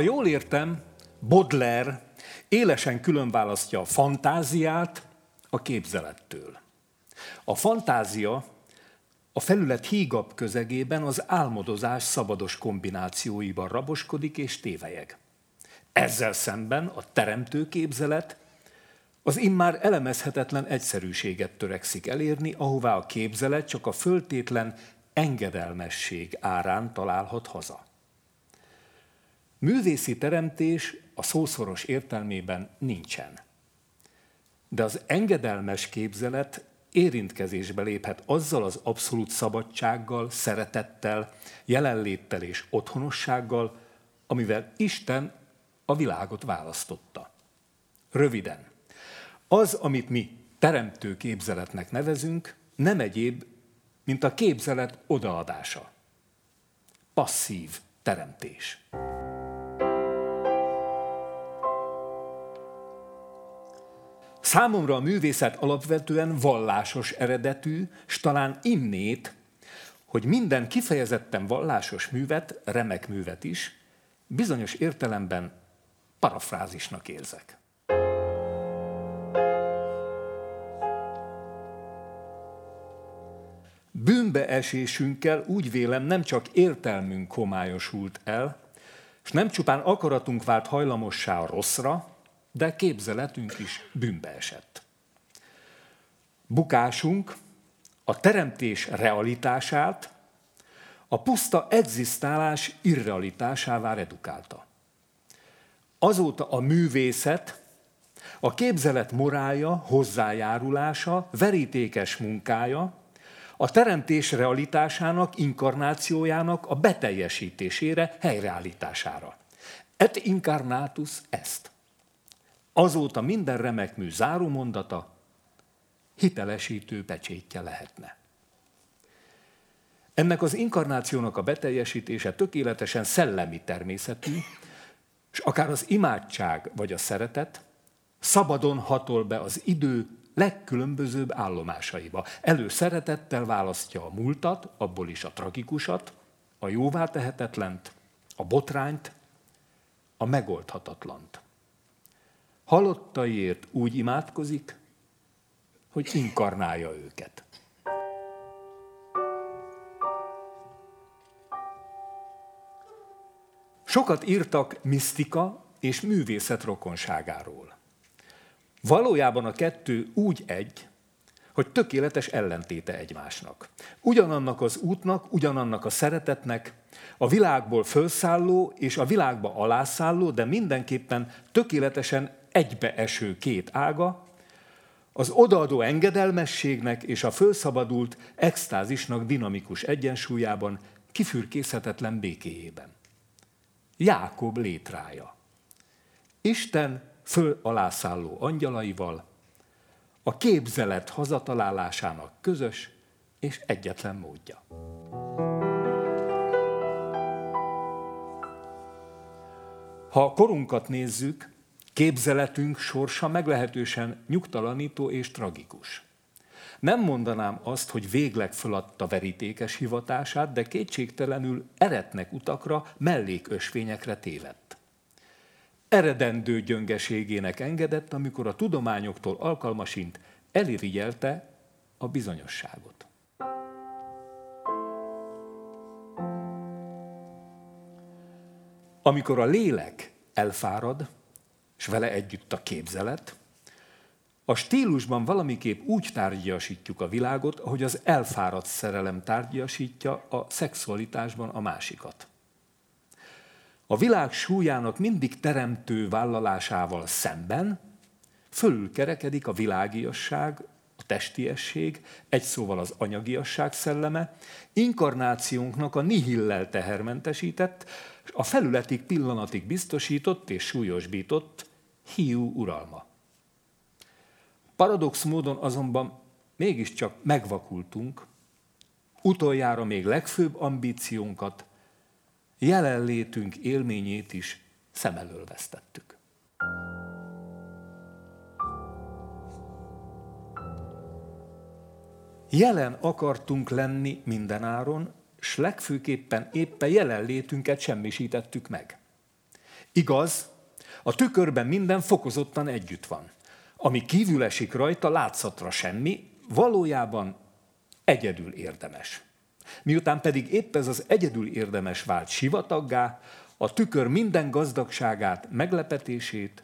E: Jól értem, Baudelaire élesen különválasztja a fantáziát a képzelettől. A fantázia a felület hígabb közegében az álmodozás szabados kombinációiban raboskodik és tévejeg. Ezzel szemben a teremtő képzelet az immár elemezhetetlen egyszerűséget törekszik elérni, ahová a képzelet csak a föltétlen engedelmesség árán találhat haza. Művészi teremtés a szószoros értelmében nincsen. De az engedelmes képzelet érintkezésbe léphet azzal az abszolút szabadsággal, szeretettel, jelenléttel és otthonossággal, amivel Isten a világot választotta. Röviden, az, amit mi teremtő képzeletnek nevezünk, nem egyéb, mint a képzelet odaadása. Passzív teremtés. Számomra a művészet alapvetően vallásos eredetű, s talán innét, hogy minden kifejezetten vallásos művet, remek művet is, bizonyos értelemben parafrázisnak érzek. Bűnbeesésünkkel úgy vélem nem csak értelmünk homályosult el, és nem csupán akaratunk vált hajlamossá a rosszra, de képzeletünk is bűnbe esett. Bukásunk a teremtés realitását a puszta egzisztálás irrealitásává redukálta. Azóta a művészet, a képzelet morálja, hozzájárulása, verítékes munkája, a teremtés realitásának, inkarnációjának a beteljesítésére, helyreállítására. Et incarnatus est. Azóta minden remek mű zárómondata hitelesítő pecsétje lehetne. Ennek az inkarnációnak a beteljesítése tökéletesen szellemi természetű, és akár az imádság vagy a szeretet szabadon hatol be az idő legkülönbözőbb állomásaiba. Elő szeretettel választja a múltat, abból is a tragikusat, a jóvá tehetetlent, a botrányt, a megoldhatatlant. Halottaiért úgy imádkozik, hogy inkarnálja őket. Sokat írtak misztika és művészet rokonságáról. Valójában a kettő úgy egy, hogy tökéletes ellentéte egymásnak. Ugyanannak az útnak, ugyanannak a szeretetnek, a világból felszálló és a világba alászálló, de mindenképpen tökéletesen egybeeső két ága, az odaadó engedelmességnek és a fölszabadult extázisnak dinamikus egyensúlyában, kifürkészhetetlen békéjében. Jákob létrája. Isten föl alászálló angyalaival, a képzelet hazatalálásának közös és egyetlen módja. Ha a korunkat nézzük, képzeletünk sorsa meglehetősen nyugtalanító és tragikus. Nem mondanám azt, hogy végleg föladta verítékes hivatását, de kétségtelenül eretnek utakra, mellékösvényekre tévedt. Eredendő gyöngeségének engedett, amikor a tudományoktól alkalmasint elirigyelte a bizonyosságot. Amikor a lélek elfárad, és vele együtt a képzelet, a stílusban valamiképp úgy tárgyasítjuk a világot, ahogy az elfáradt szerelem tárgyasítja a szexualitásban a másikat. A világ súlyának mindig teremtő vállalásával szemben fölülkerekedik a világiasság, a testiesség, egy szóval az anyagiasság szelleme, inkarnációnknak a nihillel tehermentesített, a felületig pillanatig biztosított és súlyosbított hiú uralma. Paradox módon azonban mégiscsak megvakultunk, utoljára még legfőbb ambíciónkat, jelenlétünk élményét is szem elől vesztettük. Jelen akartunk lenni mindenáron, s legfőképpen éppen jelenlétünket semmisítettük meg. Igaz, a tükörben minden fokozottan együtt van. Ami kívül esik rajta, látszatra semmi, valójában egyedül érdemes. Miután pedig épp ez az egyedül érdemes vált sivataggá, a tükör minden gazdagságát, meglepetését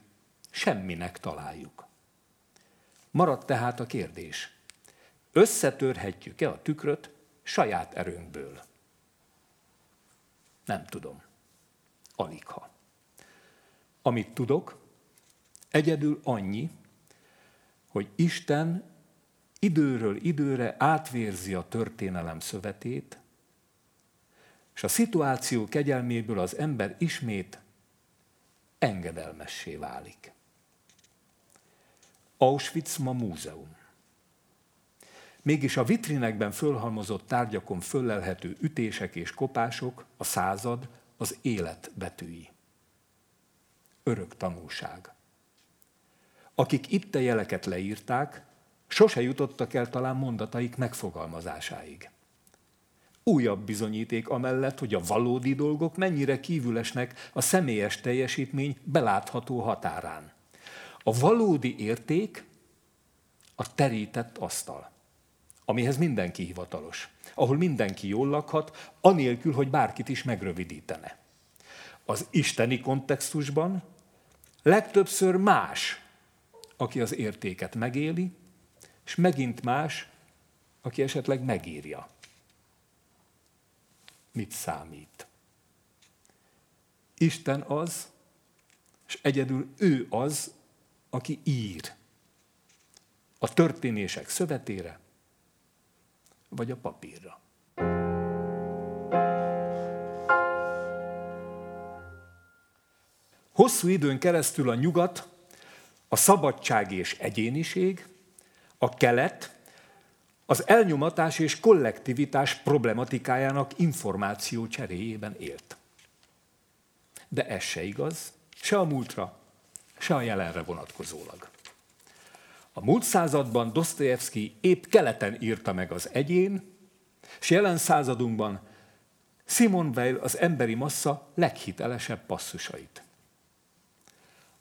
E: semminek találjuk. Maradt tehát a kérdés. Összetörhetjük-e a tükröt saját erőnkből? Nem tudom. Aligha. Amit tudok, egyedül annyi, hogy Isten időről időre átvérzi a történelem szövetét, és a szituáció kegyelméből az ember ismét engedelmessé válik. Auschwitz ma múzeum. Mégis a vitrinekben fölhalmozott tárgyakon föllelhető ütések és kopások a század, az élet betűi. Örök tanulság. Akik itt a jeleket leírták, sose jutottak el talán mondataik megfogalmazásáig. Újabb bizonyíték amellett, hogy a valódi dolgok mennyire kívülesnek a személyes teljesítmény belátható határán. A valódi érték a terített asztal, amihez mindenki hivatalos, ahol mindenki jól lakhat, anélkül, hogy bárkit is megrövidítene. Az isteni kontextusban legtöbbször más, aki az értéket megéli, és megint más, aki esetleg megírja. Mit számít? Isten az, és egyedül ő az, aki ír. A történések szövetére, vagy a papírra. Hosszú időn keresztül a nyugat, a szabadság és egyéniség, a kelet, az elnyomatás és kollektivitás problematikájának információ cseréjében élt. De ez se igaz, se a múltra, se a jelenre vonatkozólag. A múlt században Dostoyevsky épp keleten írta meg az egyén, és jelen századunkban Simon Weil az emberi massza leghitelesebb passzusait.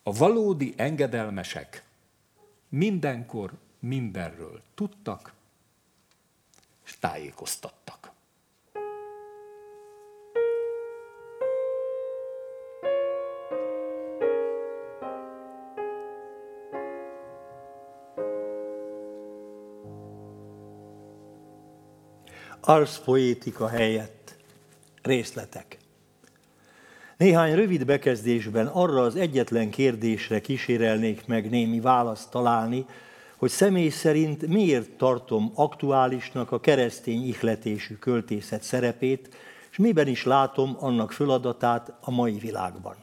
E: A valódi engedelmesek mindenkor mindenről tudtak és tájékoztattak.
C: Arszpoétika helyett részletek. Néhány rövid bekezdésben arra az egyetlen kérdésre kísérelnék meg némi választ találni, hogy személy szerint miért tartom aktuálisnak a keresztény ihletésű költészet szerepét, és miben is látom annak feladatát a mai világban.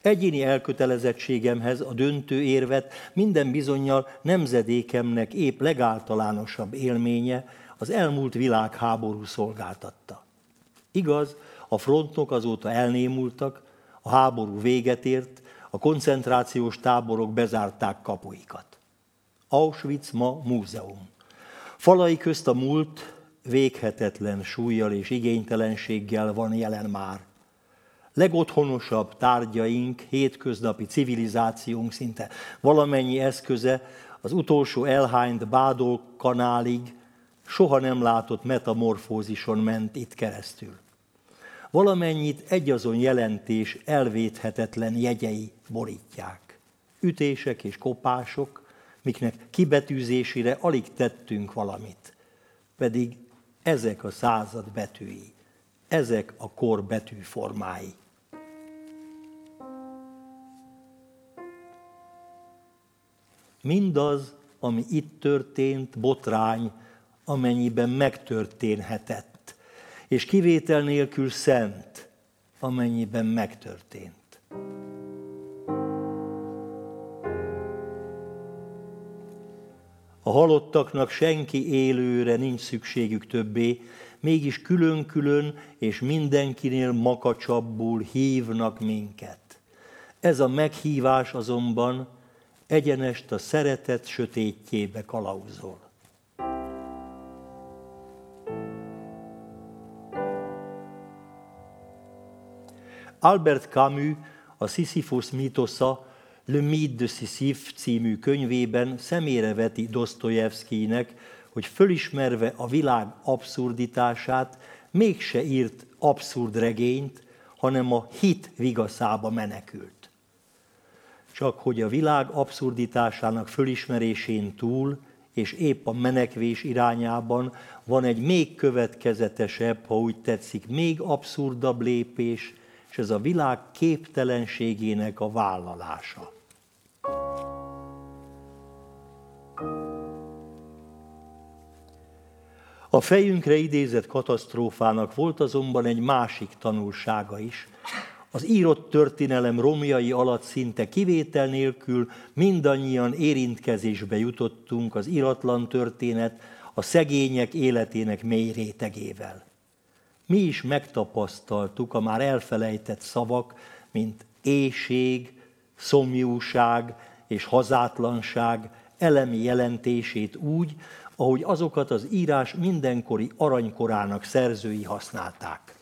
C: Egyéni elkötelezettségemhez a döntő érvet minden bizonyal nemzedékemnek épp legáltalánosabb élménye az elmúlt világháború szolgáltatta. Igaz, a frontok azóta elnémultak, a háború véget ért, a koncentrációs táborok bezárták kapuikat. Auschwitz ma múzeum. Falai közt a múlt véghetetlen súlyjal és igénytelenséggel van jelen már. Legotthonosabb tárgyaink, hétköznapi civilizációnk szinte valamennyi eszköze az utolsó elhányt bádol kanálig soha nem látott metamorfózison ment itt keresztül. Valamennyit egyazon jelentés elvéthetetlen jegyei borítják. Ütések és kopások, miknek kibetűzésére alig tettünk valamit. Pedig ezek a század betűi, ezek a kor betűformái. Mindaz, ami itt történt, botrány, amennyiben megtörténhetett, és kivétel nélkül szent, amennyiben megtörtént. A halottaknak senki élőre nincs szükségük többé, mégis külön-külön és mindenkinél makacsabbul hívnak minket. Ez a meghívás azonban egyenest a szeretet sötétjébe kalauzol. Albert Camus a Sisyphus mítosza Le Mythe de Sisyphe című könyvében szemére veti Dostoyevskynek, hogy fölismerve a világ abszurditását, mégse írt abszurd regényt, hanem a hit vigaszába menekült. Csak hogy a világ abszurditásának fölismerésén túl, és épp a menekvés irányában van egy még következetesebb, ha úgy tetszik, még abszurdabb lépés, és ez a világ képtelenségének a vállalása. A fejünkre idézett katasztrófának volt azonban egy másik tanulsága is. Az írott történelem romjai alatt szinte kivétel nélkül mindannyian érintkezésbe jutottunk az iratlan történet, a szegények életének mély rétegével. Mi is megtapasztaltuk a már elfelejtett szavak, mint éjség, szomjúság és hazátlanság elemi jelentését úgy, ahogy azokat az írás mindenkori aranykorának szerzői használták.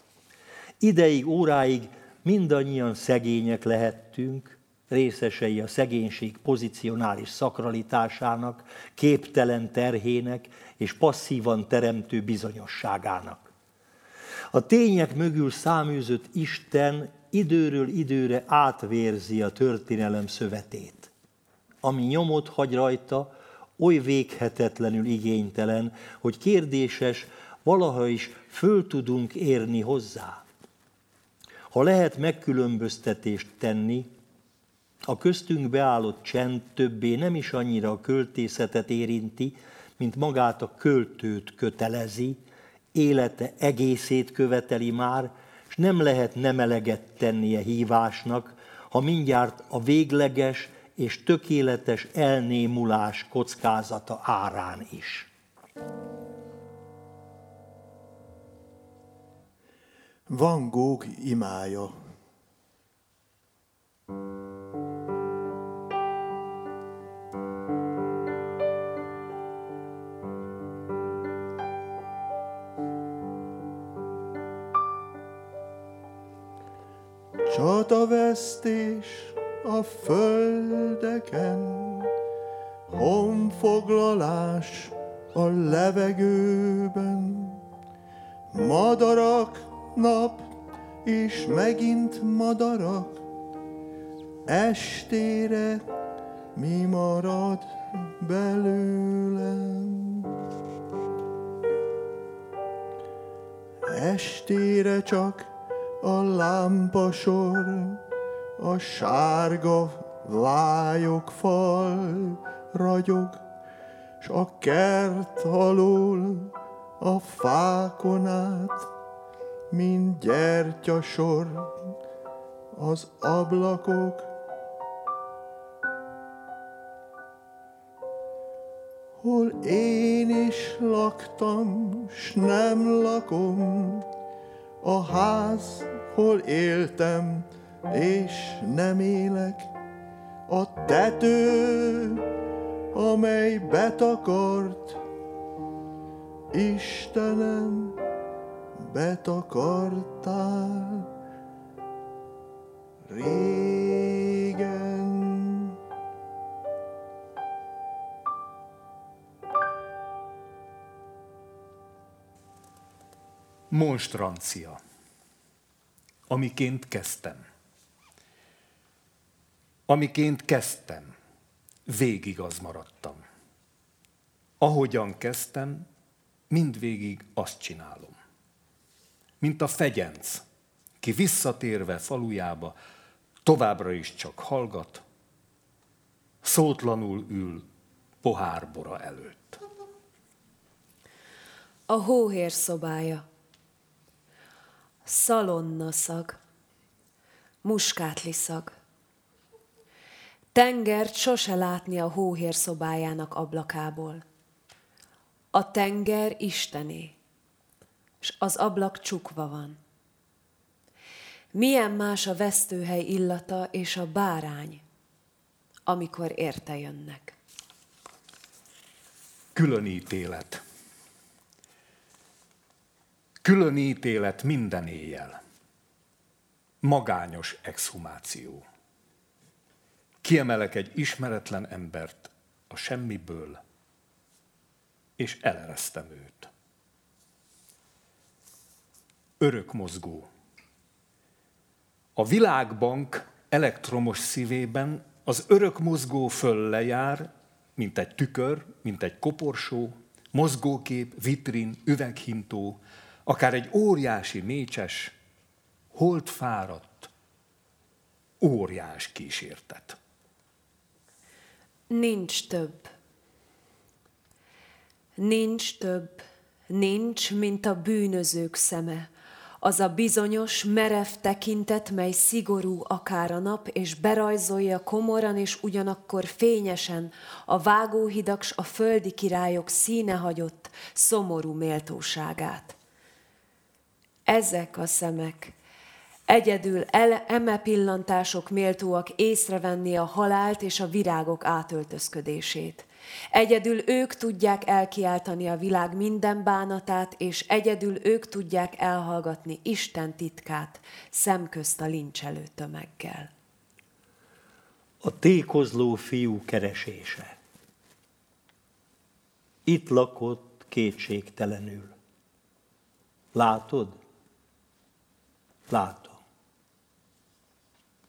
C: Ideig, óráig mindannyian szegények lehettünk, részesei a szegénység pozicionális szakralitásának, képtelen terhének és passzívan teremtő bizonyosságának. A tények mögül száműzött Isten időről időre átvérzi a történelem szövetét. Ami nyomot hagy rajta, oly véghetetlenül igénytelen, hogy kérdéses, valaha is föl tudunk érni hozzá. Ha lehet megkülönböztetést tenni, a köztünk beállott csend többé nem is annyira a költészetet érinti, mint magát a költőt kötelezi, élete egészét követeli már, és nem lehet nem eleget tennie hívásnak, ha mindjárt a végleges és tökéletes elnémulás kockázata árán is.
F: Van Gogh imája. Megint madarak, estére mi marad belőlem. Estére csak a lámpasor, a sárga vályok fal ragyog, s a kert alól a fákon át, mint gyertyasor az ablakok. Hol én is laktam, s nem lakom, a ház, hol éltem, és nem élek, a tető, amely betakart, Istenem, betakartál régen.
E: Monstrancia. Amiként kezdtem. Amiként kezdtem, végig az maradtam. Ahogyan kezdtem, mindvégig azt csinálom. Mint a fegyenc, ki visszatérve falujába, továbbra is csak hallgat, szótlanul ül pohárbora előtt.
D: A hóhér szobája. Szalonna szag. Muskátli szag. Tengert sose látni a hóhér szobájának ablakából. A tenger istené, és az ablak csukva van. Milyen más a vesztőhely illata és a bárány, amikor érte jönnek.
E: Külön ítélet. Külön ítélet minden éjjel. magányos exhumáció. Kiemelek egy ismeretlen embert a semmiből, és eleresztem őt. Örökmozgó. A világbank elektromos szívében az örökmozgó föl lejár, mint egy tükör, mint egy koporsó, mozgókép, vitrin, üveghintó, akár egy óriási mécses, holdfáradt, óriás kísértet.
D: Nincs több. Nincs több, nincs, mint a bűnözők szeme, az a bizonyos, merev tekintet, mely szigorú akár a nap, és berajzolja komoran és ugyanakkor fényesen a vágóhidak s a földi királyok színe hagyott, szomorú méltóságát. Ezek a szemek, Egyedül ele, eme pillantások méltóak észrevenni a halált és a virágok átöltözködését. Egyedül ők tudják elkiáltani a világ minden bánatát, és egyedül ők tudják elhallgatni Isten titkát szemközt a lincselő tömeggel.
C: A tékozló fiú keresése. Itt lakott kétségtelenül. Látod? Látom.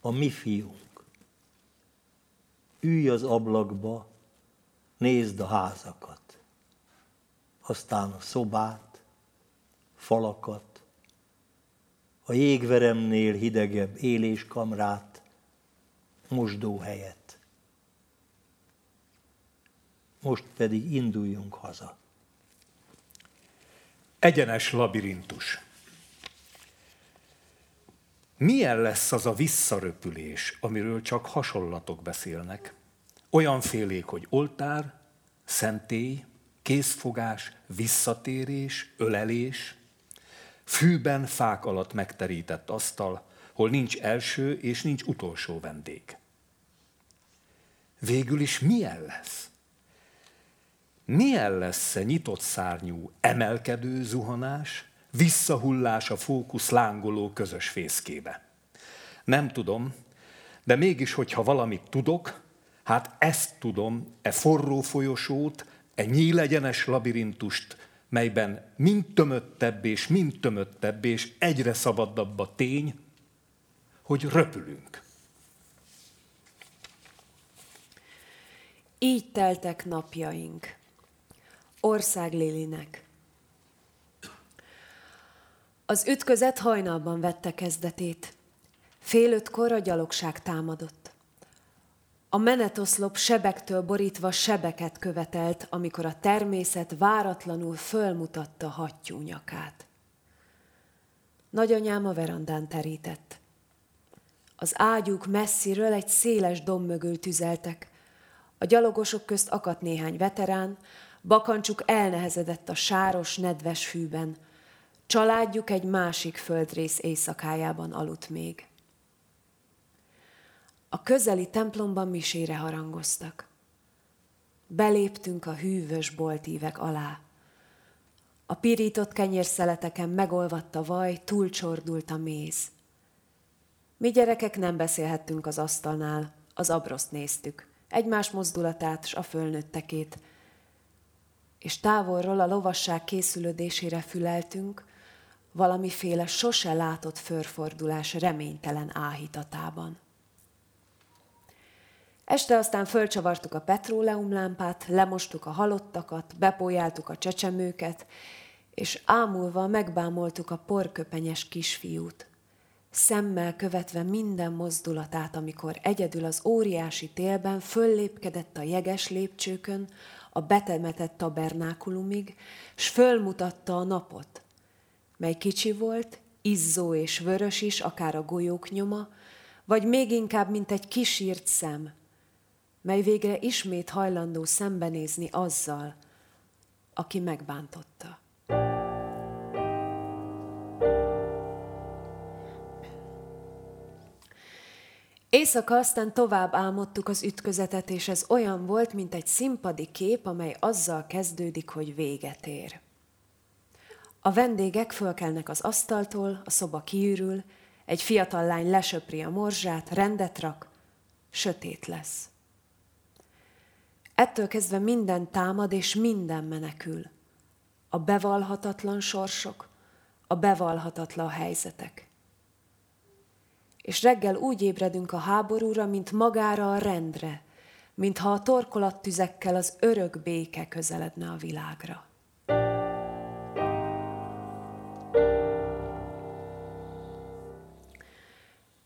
C: A mi fiunk. Ülj az ablakba, nézd a házakat, aztán a szobát, falakat, a jégveremnél hidegebb éléskamrát, mosdóhelyet. Most pedig induljunk haza.
E: Egyenes labirintus. Milyen lesz az a visszaröpülés, amiről csak hasonlatok beszélnek? Olyan félék, hogy oltár, szentély, készfogás, visszatérés, ölelés, fűben, fák alatt megterített asztal, hol nincs első és nincs utolsó vendég. Végül is milyen lesz? Milyen lesz a nyitott szárnyú, emelkedő zuhanás, visszahullás a fókusz lángoló közös fészkébe? Nem tudom, de mégis, hogyha valamit tudok, Hát ezt tudom, e forró folyosót, e nyílegyenes labirintust, melyben mind tömöttebb és mind tömöttebb és egyre szabadabb a tény, hogy röpülünk.
D: Így teltek napjaink. Ország Lilinek. Az ütközet hajnalban vette kezdetét. Fél ötkor a gyalogság támadott. A menetoszlop sebektől borítva sebeket követelt, amikor a természet váratlanul fölmutatta hattyú nyakát. Nagyanyám a verandán terített. Az ágyúk messziről egy széles domb mögül tüzeltek. A gyalogosok közt akadt néhány veterán, bakancsuk elnehezedett a sáros, nedves fűben. Családjuk egy másik földrész éjszakájában aludt még. A közeli templomban misére harangoztak. Beléptünk a hűvös boltívek alá. A pirított kenyérszeleteken megolvadt a vaj, túlcsordult a méz. Mi gyerekek nem beszélhettünk az asztalnál, az abroszt néztük, egymás mozdulatát s a fölnőttekét, és távolról a lovasság készülődésére füleltünk, valamiféle sose látott förfordulás reménytelen áhítatában. Este aztán fölcsavartuk a petróleumlámpát, lemostuk a halottakat, bepójáltuk a csecsemőket, és ámulva megbámoltuk a porköpenyes kisfiút. Szemmel követve minden mozdulatát, amikor egyedül az óriási télben föllépkedett a jeges lépcsőkön, a betemetett tabernákulumig, s fölmutatta a napot, mely kicsi volt, izzó és vörös is, akár a golyók nyoma, vagy még inkább, mint egy kisírt szem, mely végre ismét hajlandó szembenézni azzal, aki megbántotta. Éjszaka aztán tovább álmodtuk az ütközetet, és ez olyan volt, mint egy színpadi kép, amely azzal kezdődik, hogy véget ér. A vendégek fölkelnek az asztaltól, a szoba kiürül, Egy fiatal lány lesöpri a morzsát, rendet rak, sötét lesz. Ettől kezdve minden támad és minden menekül. A bevalhatatlan sorsok, a bevalhatatlan helyzetek. És reggel úgy ébredünk a háborúra, mint magára a rendre, mintha a torkolattüzekkel az örök béke közeledne a világra.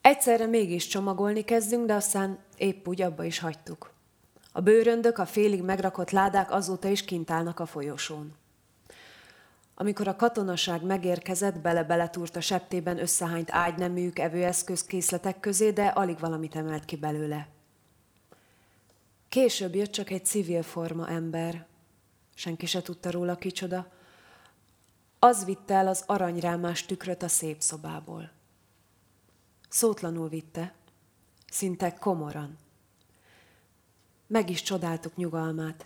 D: Egyszerre mégis csomagolni kezdünk, de aztán épp úgy abba is hagytuk. A bőröndök, a félig megrakott ládák azóta is kint állnak a folyosón. Amikor a katonaság megérkezett, bele-beletúrt a septében összehányt ágyneműk, evőeszközkészletek közé, de alig valamit emelt ki belőle. Később jött csak egy civil forma ember, senki se tudta róla kicsoda, az vitte el az aranyrámás tükröt a szép szobából. Szótlanul vitte, szinte komoran. Meg is csodáltuk nyugalmát,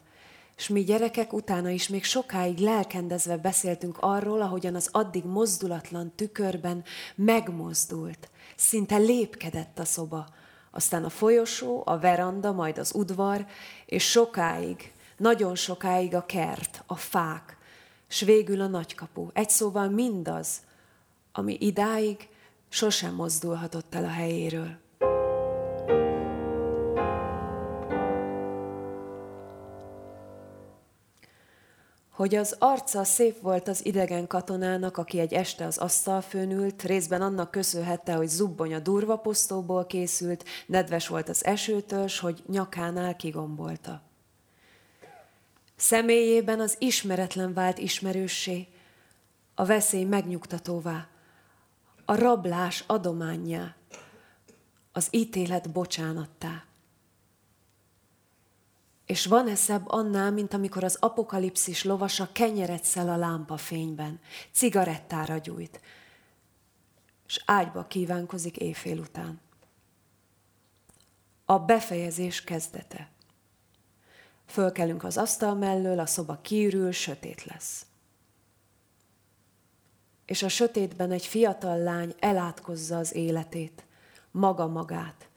D: és mi gyerekek utána is még sokáig lelkendezve beszéltünk arról, ahogyan az addig mozdulatlan tükörben megmozdult, szinte lépkedett a szoba, aztán a folyosó, a veranda, majd az udvar, és sokáig, nagyon sokáig a kert, a fák, s végül a nagykapu. Egy szóval mindaz, ami idáig sosem mozdulhatott el a helyéről. Hogy az arca szép volt az idegen katonának, aki egy este az asztal főnült, részben annak köszönhette, hogy zubbony a durva posztóból készült, nedves volt az esőtörs, hogy nyakánál kigombolta. Személyében az ismeretlen vált ismerőssé, a veszély megnyugtatóvá, a rablás adományá, az ítélet bocsánattá. És van-e szebb annál, mint amikor az apokalipszis lovasa kenyeret szel a lámpafényben, cigarettára gyújt, és ágyba kívánkozik éjfél után. A befejezés kezdete. Fölkelünk az asztal mellől, a szoba kiürül, sötét lesz. És a sötétben egy fiatal lány elátkozza az életét, maga magát,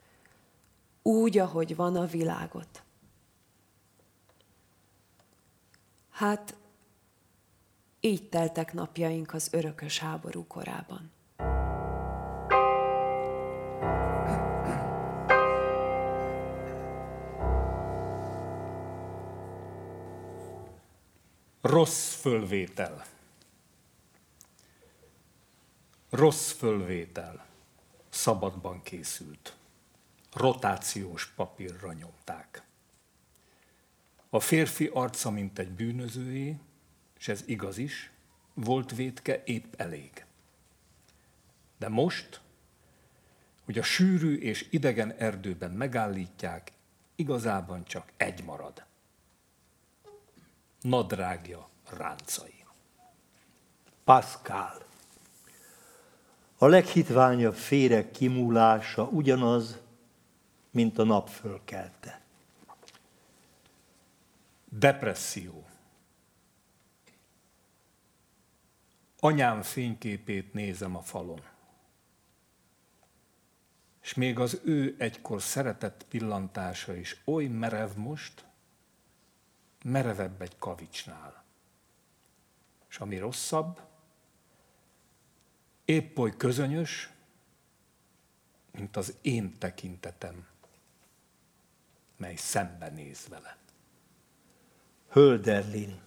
D: úgy, ahogy van a világot. Hát így teltek napjaink az örökös háború korában.
E: Rossz fölvétel. Rossz fölvétel. Szabadban készült. Rotációs papírra nyomták. A férfi arca, mint egy bűnözőjé, és ez igaz is, volt vétke épp elég. De most, hogy a sűrű és idegen erdőben megállítják, igazában csak egy marad. Nadrágja ráncai.
C: Pascal. A leghitványabb féreg kimúlása ugyanaz, mint a nap fölkelte.
E: Depresszió. Anyám fényképét nézem a falon. És még az ő egykor szeretett pillantása is oly merev most, merevebb egy kavicsnál. És ami rosszabb, épp oly közönyös, mint az én tekintetem, mely szembenéz vele.
C: Hölderlin,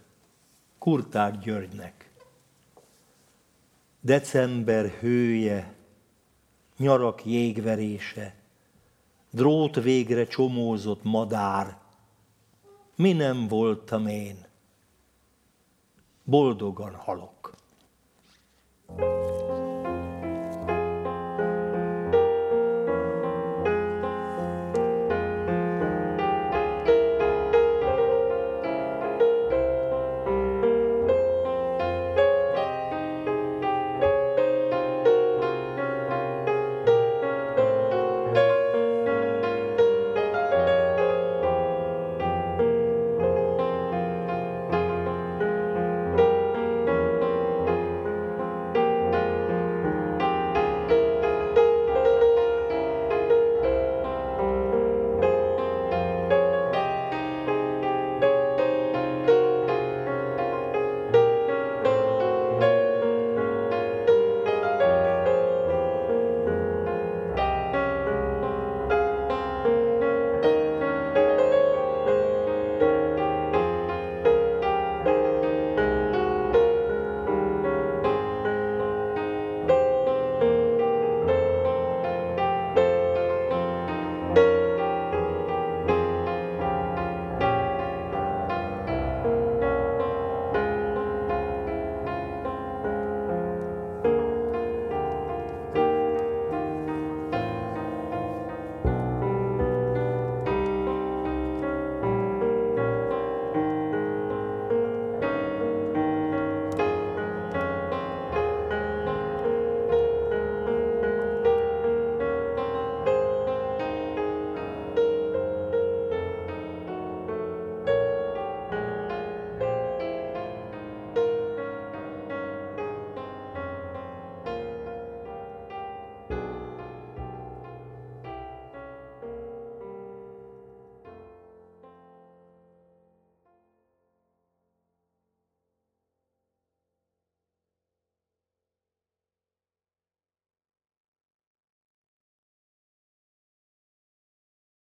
C: Kurták Györgynek. December hője, nyarak jégverése, drót végre csomózott madár, mi nem voltam én, boldogan halok. thank you